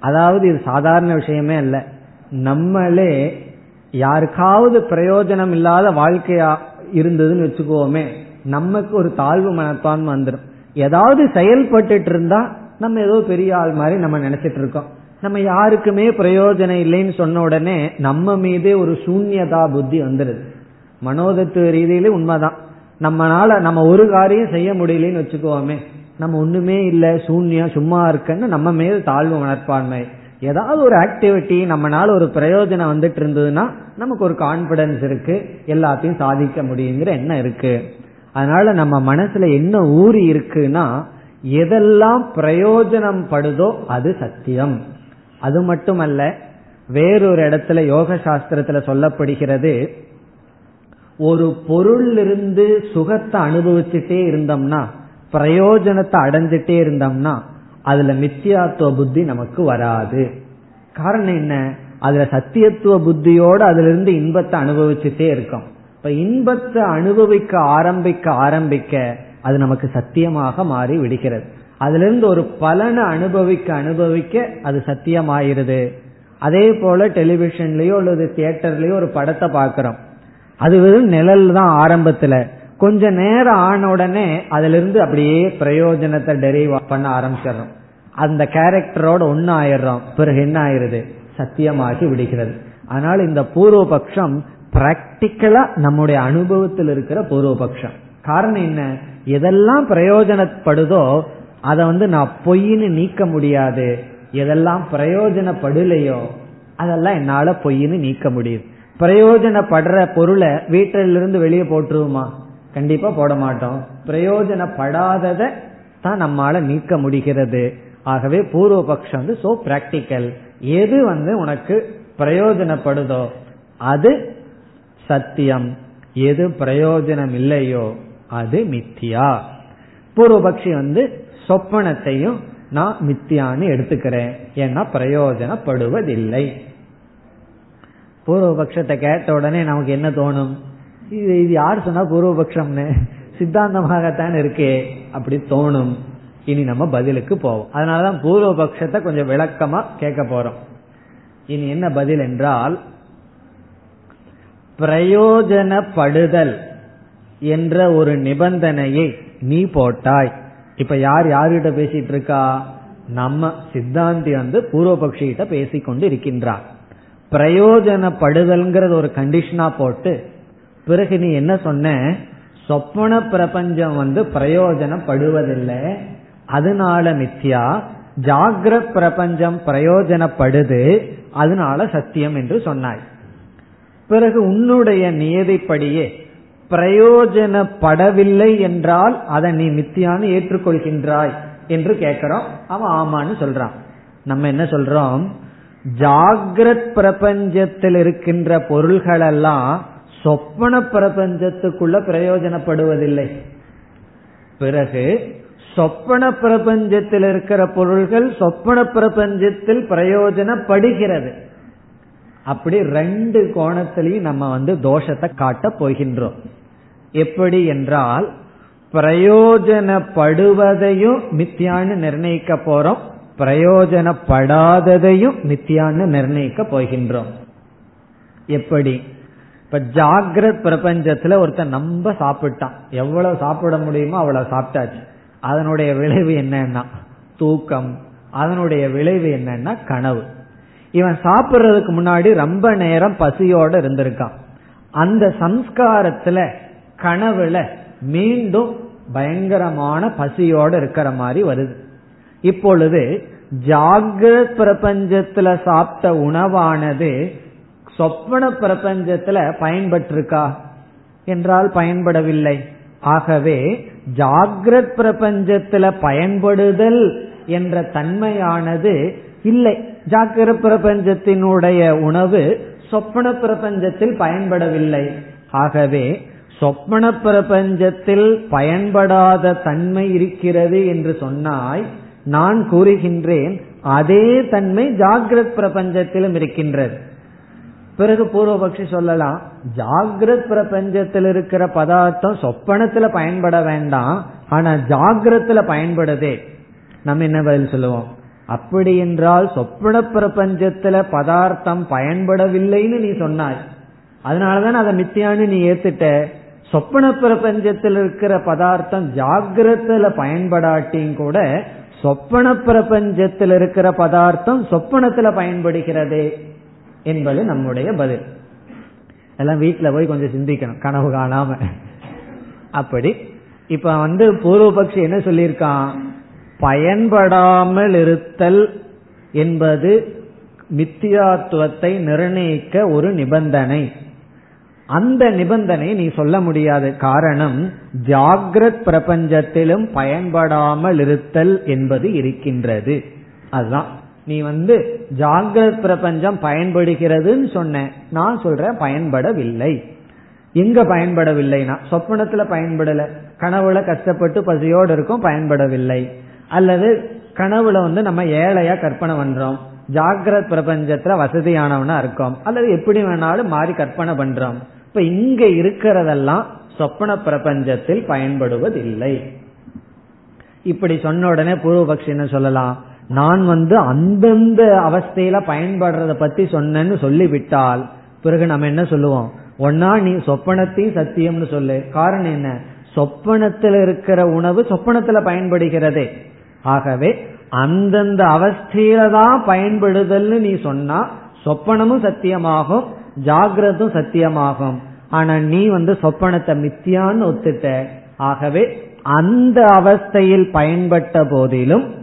அதாவது இது சாதாரண விஷயமே அல்ல நம்மளே யாருக்காவது பிரயோஜனம் இல்லாத வாழ்க்கையா இருந்ததுன்னு வச்சுக்கோமே நமக்கு ஒரு தாழ்வு மனப்பான்மை வந்துடும் ஏதாவது செயல்பட்டு இருந்தா நம்ம ஏதோ பெரிய ஆள் மாதிரி நம்ம நினைச்சிட்டு இருக்கோம். நம்ம யாருக்குமே பிரயோஜனம் இல்லைன்னு சொன்ன உடனே நம்ம மீதே ஒரு சூன்யதா புத்தி வந்துடுது மனோதத்துவ ரீதியிலே உண்மைதான். நம்மனால நம்ம ஒரு காரியம் செய்ய முடியலன்னு வச்சுக்கோமே நம்ம ஒண்ணுமே இல்லை சூன்யம் சும்மா இருக்குன்னு நம்ம மேல் தாழ்வு மனப்பான்மை. ஏதாவது ஒரு ஆக்டிவிட்டி நம்மனால ஒரு பிரயோஜனம் வந்துட்டு இருந்ததுன்னா நமக்கு ஒரு கான்பிடன்ஸ் இருக்கு எல்லாத்தையும் சாதிக்க முடியுங்கிற எண்ணம் இருக்கு. அதனால நம்ம மனசுல என்ன ஊறி இருக்குன்னா எதெல்லாம் பிரயோஜனம் படுதோ அது சத்தியம். அது மட்டுமல்ல வேறொரு இடத்துல யோக சாஸ்திரத்துல சொல்லப்படுகிறது ஒரு பொருளிலிருந்து சுகத்தை அனுபவிச்சுட்டே இருந்தோம்னா பிரயோஜனத்தை அடைஞ்சிட்டே இருந்தோம்னா அதுல மித்தியாத்துவ புத்தி நமக்கு வராது. காரணம் என்ன? அதுல சத்தியத்துவ புத்தியோடு அதுல இருந்து இன்பத்தை அனுபவிச்சுட்டே இருக்கோம். இப்ப இன்பத்தை அனுபவிக்க ஆரம்பிக்க ஆரம்பிக்க அது நமக்கு சத்தியமாக மாறி விடுகிறது. அதுல இருந்து ஒரு பலனை அனுபவிக்க அனுபவிக்க அது சத்தியமாயிருது. அதே போல டெலிவிஷன்லயோ அல்லது தியேட்டர்லயோ ஒரு படத்தை பாக்கிறோம் அது வெறும் நிழல் தான் ஆரம்பத்துல. கொஞ்ச நேரம் ஆன உடனே அதுல இருந்து அப்படியே பிரயோஜனத்தை டெரைவ் பண்ண ஆரம்பிச்சிடறோம். அந்த கேரக்டரோட ஒன்னு ஆயிடுறோம் பிறகு என்ன ஆயிருது? சத்தியமாகி விடுகிறது. அதனால இந்த பூர்வபக்ஷம் பிராக்டிக்கலா நம்முடைய அனுபவத்தில் இருக்கிற பூர்வபக்ஷம். காரணம் என்ன? எதெல்லாம் பிரயோஜனப்படுதோ அதை வந்து நான் பொய்ன்னு நீக்க முடியாது. எதெல்லாம் பிரயோஜனப்படலையோ அதெல்லாம் என்னால பொய்ன்னு நீக்க முடியுது. பிரயோஜனப்படுற பொருளை வீட்டிலிருந்து வெளியே போட்டுருவோமா? கண்டிப்பா போட மாட்டோம். பிரயோஜனப்படாததை தான் நம்மால நீக்க முடிகிறது. ஆகவே பூர்வபக்ஷம் வந்து சோ பிராக்டிக்கல் எது வந்து உனக்கு பிரயோஜனப்படுதோ அது சத்தியம். எது பிரயோஜனம் இல்லையோ அது மித்தியா. பூர்வபக்ஷி வந்து சொப்பனத்தையும் நான் மித்தியான்னு எடுத்துக்கிறேன். ஏன்னா பிரயோஜனப்படுவதில்லை. பூர்வபக்ஷத்தை கேட்ட உடனே நமக்கு என்ன தோணும்? இது இது யார் சொன்னா பூர்வபக்ஷம்னு? சித்தாந்தமாகத்தான் இருக்கே அப்படி தோணும். இனி நம்ம பதிலுக்கு போவோம். அதனாலதான் பூர்வபக்ஷத்தை கொஞ்சம் விளக்கமா கேட்க போறோம். இனி என்ன பதில் என்றால் பிரயோஜனப்படுதல் என்ற ஒரு நிபந்தனையை நீ போட்டாய். இப்ப யார் யாருகிட்ட பேசிட்டு இருக்கா? நம்ம சித்தாந்தி வந்து பூர்வபக்ஷிகிட்ட பேசிக்கொண்டு இருக்கின்றார். பிரயோஜனப்படுதல்ங்கிறது ஒரு கண்டிஷனா போட்டு பிறகு நீ என்ன சொன்ன? சொப்பன பிரபஞ்சம் வந்து பிரயோஜனப்படுவதில்லை. அதனால மித்யா ஜாகிர பிரபஞ்சம் பிரயோஜனப்படுது. அதனால சத்தியம் என்று சொன்னாய். பிறகு உன்னுடைய நியதிப்படியே பிரயோஜனப்படவில்லை என்றால் அதை நீ மித்தியான்னு ஏற்றுக்கொள்கின்றாய் என்று கேட்கிறோம். அவன் ஆமான்னு சொல்றான். நம்ம என்ன சொல்றோம்? ஜாகிரத் பிரபஞ்சத்தில் இருக்கின்ற பொருள்கள் எல்லாம் சொப்பன பிரபஞ்சத்துக்குள்ள பிரயோஜனப்படுவதில்லை. பிறகு சொப்பன பிரபஞ்சத்தில் இருக்கிற பொருள்கள் சொப்பன பிரபஞ்சத்தில் பிரயோஜனப்படுகிறது. அப்படி ரெண்டு கோணத்திலையும் நம்ம வந்து தோஷத்தை காட்ட போகின்றோம். எப்படி என்றால் பிரயோஜனப்படுவதையும் மித்தியான்னு நிர்ணயிக்க போறோம் பிரயோஜனப்படாததையும் மித்தியான்னு நிர்ணயிக்க போகின்றோம். எப்படி? இப்ப ஜாகிரத் பிரபஞ்சத்துல ஒருத்தன் நம்ப சாப்பிட்டான். எவ்வளவு சாப்பிட முடியுமோ அவ்வளவு சாப்பிட்டாச்சு. அதனுடைய விளைவு என்னன்னா தூக்கம். அதனுடைய விளைவு என்னன்னா கனவு. இவன் சாப்பிடுறதுக்கு முன்னாடி ரொம்ப நேரம் பசியோட இருந்திருக்கான். அந்த சம்ஸ்காரத்துல கனவுல மீண்டும் பயங்கரமான பசியோட இருக்கிற மாதிரி வருது. இப்பொழுது ஜாகிரத் பிரபஞ்சத்துல சாப்பிட்ட உணவானது சொப்பன பிரபஞ்சத்துல பயன்பட்டிருக்கா? என்றால் பயன்படவில்லை. ஆகவே ஜாகிரத் பிரபஞ்சத்துல பயன்படுதல் என்ற தன்மையானது இல்லை. ஜாக்கிர பிரபஞ்சத்தினுடைய உணவு சொப்பன பிரபஞ்சத்தில் பயன்படவில்லை. ஆகவே சொப்பன பிரபஞ்சத்தில் பயன்படாத தன்மை இருக்கிறது என்று சொன்னாய் நான் கூறுகின்றேன் அதே தன்மை ஜாகிரத் பிரபஞ்சத்திலும் இருக்கின்றது. பிறகு பூர்வபக்ஷி சொல்லலாம் ஜாகிரத் பிரபஞ்சத்தில் இருக்கிற பதார்த்தம் சொப்பனத்துல பயன்பட வேண்டாம் ஆனா ஜாகிரத்துல பயன்படுதே. நம்ம என்ன பதில் சொல்லுவோம்? அப்படி என்றால் சொப்பன பிரபஞ்சத்துல பதார்த்தம் பயன்படவில்லைன்னு நீ சொன்னாய். அதனாலதான் அதை மித்தியான்னு நீ ஏத்துட்ட. சொப்பன பிரபஞ்சத்தில் இருக்கிற பதார்த்தம் ஜாகிரத்துல பயன்படாட்டியும் கூட சொப்பன பிரபஞ்சத்தில் இருக்கிற பதார்த்தம் சொப்பனத்துல பயன்படுகிறதே. என்பது நம்முடைய பதில். எல்லாம் வீட்டுல போய் கொஞ்சம் சிந்திக்கணும் கனவு காணாம. அப்படி. இப்ப வந்து பூர்வபக்ஷி என்ன சொல்லியிருக்கான்? பயன்படாமல் இருத்தல் என்பது மித்தியாத்துவத்தை நிர்ணயிக்க ஒரு நிபந்தனை. அந்த நிபந்தனை நீ சொல்ல முடியாது. காரணம் ஜாகிரத் பிரபஞ்சத்திலும் பயன்படாமல் இருத்தல் என்பது இருக்கின்றது. அதுதான். நீ வந்து ஜாகிரத் பிரபஞ்சம் பயன்படுகிறதுன்னு சொன்ன. நான் சொல்றேன் பயன்படவில்லை. எங்க பயன்படவில்லைனா சொப்பனத்துல பயன்படல. கனவுல கஷ்டப்பட்டு பசியோடு இருக்கும் பயன்படவில்லை. அல்லது கனவுல வந்து நம்ம ஏழையா கற்பனை பண்றோம். ஜாகிரத் பிரபஞ்சத்துல வசதியானவனா இருக்கோம். அல்லது எப்படி வேணாலும் மாறி கற்பனை பண்றோம். இப்ப இங்க இருக்கிறதெல்லாம் சொப்பன பிரபஞ்சத்தில் பயன்படுவதில்லை. இப்படி சொன்ன உடனே பூர்வபக்ஷி என்ன சொல்லலாம்? நான் வந்து அந்தந்த அவஸ்தையில பயன்படுறத பத்தி சொன்னேன்னு சொல்லிவிட்டால் பிறகு நம்ம என்ன சொல்லுவோம்? ஒன்னா நீ சொப்பனத்தையும் சத்தியம்னு சொல்லு. காரணம் என்ன? சொப்பனத்தில் இருக்கிற உணவு சொப்பனத்துல பயன்படுகிறதே. ஆகவே அந்தந்த அவஸ்தையில தான் பயன்படுதல்னு நீ சொன்னா சொப்பனமும் சத்தியமாகும் ஜாகிரதும் சத்தியமாகும். ஆனா நீ வந்து சொப்பனத்தை மித்தியான்னு ஒத்துட்ட. ஆகவே அந்த அவஸ்தையில் பயன்பட்ட போதிலும்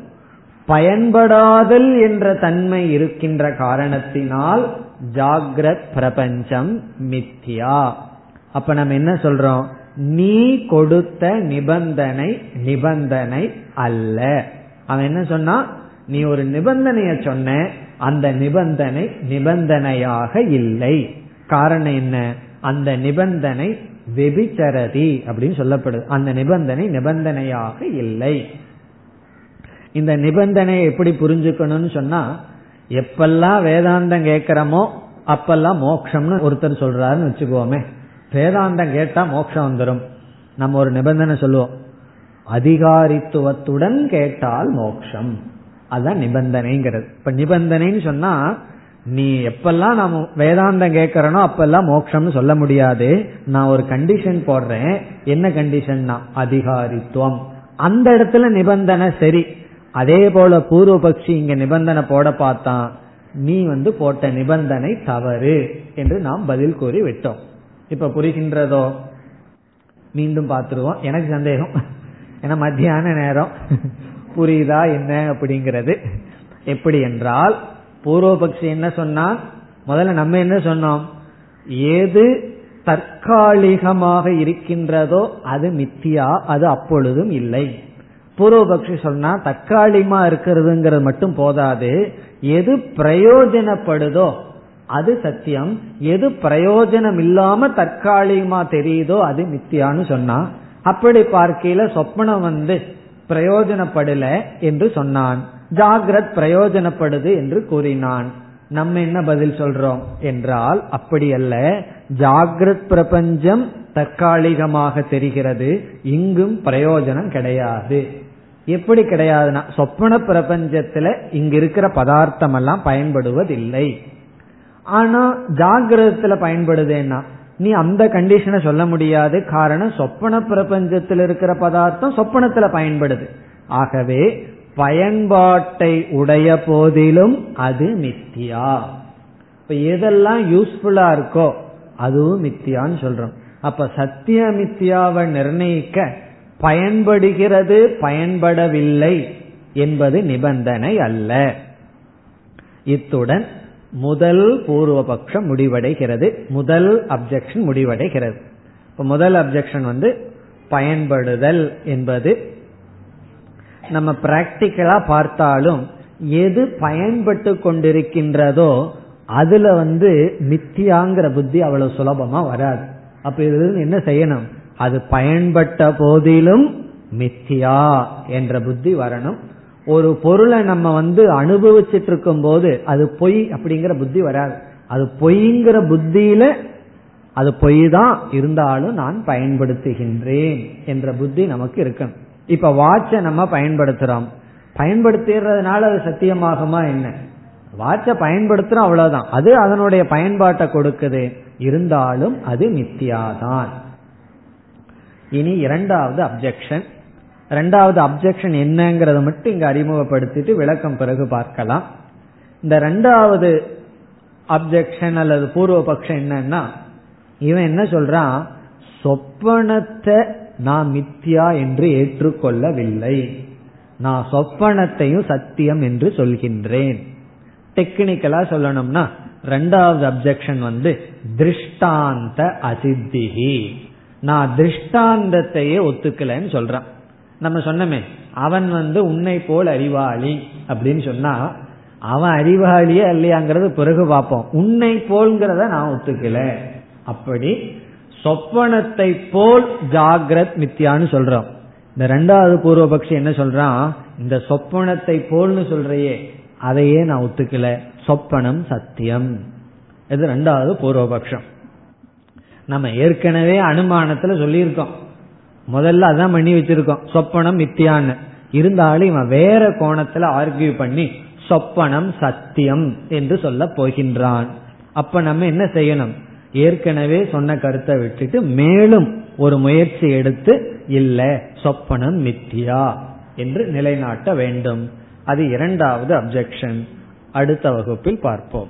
பயன்படாதல் என்ற தன்மை இருக்கின்ற காரணத்தினால் ஜாகிரத் பிரபஞ்சம் மித்தியா அப்ப நம்ம என்ன சொல்றோம்? நீ கொடுத்த நிபந்தனை நிபந்தனை அல்ல. அவன் என்ன சொன்னா? நீ ஒரு நிபந்தனைய சொன்ன அந்த நிபந்தனை நிபந்தனையாக இல்லை. காரணம் என்ன? அந்த நிபந்தனை வெபிச்சரதி அப்படின்னு சொல்லப்படுது. அந்த நிபந்தனை நிபந்தனையாக இல்லை. இந்த நிபந்தனையை எப்படி புரிஞ்சுக்கணும்னு சொன்னா எப்பெல்லாம் வேதாந்தம் கேட்கிறோமோ அப்பெல்லாம் மோக்ஷம்னு ஒருத்தர் சொல்றாருன்னு வச்சுக்கோமே. வேதாந்தம் கேட்டா மோட்சம் வந்துடும் நம்ம ஒரு நிபந்தனை சொல்லுவோம். அதிகாரித்துவத்துடன் கேட்டால் மோக்ஷம். அதுதான் நிபந்தனைங்கிறது. இப்ப நிபந்தனைன்னு சொன்னா நீ எப்பெல்லாம் நம்ம வேதாந்தம் கேட்கறனோ அப்பெல்லாம் மோட்சம்னு சொல்ல முடியாது. நான் ஒரு கண்டிஷன் போடுறேன். என்ன கண்டிஷன்னா அதிகாரித்துவம். அந்த இடத்துல நிபந்தனை சரி. அதே போல பூர்வபக்ஷி இங்க நிபந்தனை போட பார்த்தான் நீ வந்து போட்ட நிபந்தனை தவறு என்று நாம் பதில் கூறி விட்டோம் இப்ப புரிகின்றதோ? மீண்டும் பார்த்துருவோம். எனக்கு சந்தேகம். ஏன்னா மத்தியான நேரம். புரியுதா என்ன அப்படிங்கிறது. எப்படி என்றால் பூர்வபக்ஷி என்ன சொன்னா முதல்ல நம்ம என்ன சொன்னோம்? ஏது தற்காலிகமாக இருக்கின்றதோ அது மித்தியா அது அப்பொழுதும் இல்லை. பூர்வபக்ஷி சொன்னா தற்காலிகமா இருக்கிறதுங்கிறது மட்டும் போதாது. எது பிரயோஜனப்படுதோ அது சத்தியம். எது பிரயோஜனம் இல்லாம தற்காலிகமா தெரியுதோ அது மித்தியான்னு சொன்னா. அப்படி பார்க்கையில சொப்பனம் வந்து பிரயோஜனப்படல என்று சொன்னான். ஜாகிரத் பிரயோஜனப்படுது என்று கூறினான். நம்ம என்ன பதில் சொல்றோம் என்றால் அப்படி அல்ல. ஜாகிரத் பிரபஞ்சம் தற்காலிகமாக தெரிகிறது. இங்கும் பிரயோஜனம் கிடையாது. எப்படி கிடையாதுன்னா சொப்பன பிரபஞ்சத்துல இங்க இருக்கிற பதார்த்தம் எல்லாம் பயன்படுவதில்லை. ஆனா ஜாகிரதத்துல பயன்படுதேன்னா நீ அந்த கண்டிஷனை சொல்ல முடியாது. காரணம் சொப்பன பிரபஞ்சத்தில் இருக்கிற பதார்த்தம் சொப்பனத்துல பயன்படுது. ஆகவே பயன்பாட்டை உடைய போதிலும் அது மித்தியா. இப்ப எதெல்லாம் யூஸ்ஃபுல்லா இருக்கோ அதுவும் மித்தியான்னு சொல்றோம். அப்ப சத்திய மித்தியாவை நிர்ணயிக்க பயன்படுகிறது பயன்படவில்லை என்பது நிபந்தனை அல்ல. இத்துடன் முதல் பூர்வபக்ஷம் முடிவடைகிறது முதல் அப்செக்ஷன் முடிவடைகிறது. இப்ப முதல் அப்செக்ஷன் வந்து பயன்படுதல் என்பது. நம்ம பிராக்டிக்கலா பார்த்தாலும் எது பயன்பட்டு கொண்டிருக்கின்றதோ அதுல வந்து மித்தியாங்கிற புத்தி அவ்வளவு சுலபமா வராது. அப்ப இது என்ன செய்யணும்? அது பயன்பட்ட போதிலும் மித்தியா என்ற புத்தி வரணும். ஒரு பொருளை நம்ம வந்து அனுபவிச்சுட்டு இருக்கும் போது அது பொய் அப்படிங்கிற புத்தி வராது. அது பொய்ங்கிற புத்தியில அது பொய் தான் இருந்தாலும் நான் பயன்படுத்துகின்றேன் என்ற புத்தி நமக்கு இருக்கணும். இப்ப வாட்சை நம்ம பயன்படுத்துறோம். பயன்படுத்துறதுனால அது சத்தியமாகுமா என்ன? வாட்சை பயன்படுத்துறோம் அவ்வளவுதான். அது அதனுடைய பயன்பாட்டை கொடுக்குது. இருந்தாலும் அது மித்தியாதான். இனி இரண்டாவது அப்செக்ஷன் ரெண்டாவது அப்செக்ஷன் என்னங்கறத மட்டும் இங்க அறிமுகப்படுத்திட்டு விளக்கம் பிறகு பார்க்கலாம். இந்த ரெண்டாவது அப்செக்ஷன் அல்லது பூர்வபக்ஷம் என்னன்னா இவன் என்ன சொல்றான்? சொப்பனத்தை நான் மித்யா என்று ஏற்றுக்கொள்ளவில்லை. நான் சொப்பனத்தையும் சத்தியம் என்று சொல்கின்றேன். டெக்னிக்கலா சொல்லணும்னா ரெண்டாவது அப்செக்ஷன் வந்து திருஷ்டாந்த அசித்திகி. நான் திருஷ்டாந்தத்தையே ஒத்துக்கலன்னு சொல்றான். நம்ம சொன்னமே அவன் வந்து உன்னை போல் அறிவாளி அப்படின்னு சொன்னா அவன் அறிவாளியே இல்லையாங்கிறது பிறகு பார்ப்போம். உன்னை போல்ங்கிறத நான் ஒத்துக்கல. அப்படி சொப்பனத்தை போல் ஜாகிரத் மித்தியான்னு சொல்றோம். இந்த ரெண்டாவது பூர்வபக்ஷி என்ன சொல்றான்? இந்த சொப்பனத்தை போல்னு சொல்றையே அதையே நான் ஒத்துக்கல. சொப்பனம் சத்தியம். இது ரெண்டாவது பூர்வபக்ஷம். நம்ம ஏற்கனவே அனுமானத்துல சொல்லியிருக்கோம். முதல்ல அதான் பண்ணி வச்சிருக்கோம். சொப்பனம் மித்தியான்னு. இருந்தாலும் இவன் வேற கோணத்துல ஆர்கியூ பண்ணி சொப்பனம் சத்தியம் என்று சொல்ல போகின்றான். அப்ப நம்ம என்ன செய்யணும்? ஏற்கனவே சொன்ன கருத்தை விட்டுட்டு மேலும் ஒரு முயற்சி எடுத்து இல்ல சொப்பனம் மித்தியா என்று நிலைநாட்ட வேண்டும். அது இரண்டாவது அப்செக்ஷன் அடுத்த வகுப்பில் பார்ப்போம்.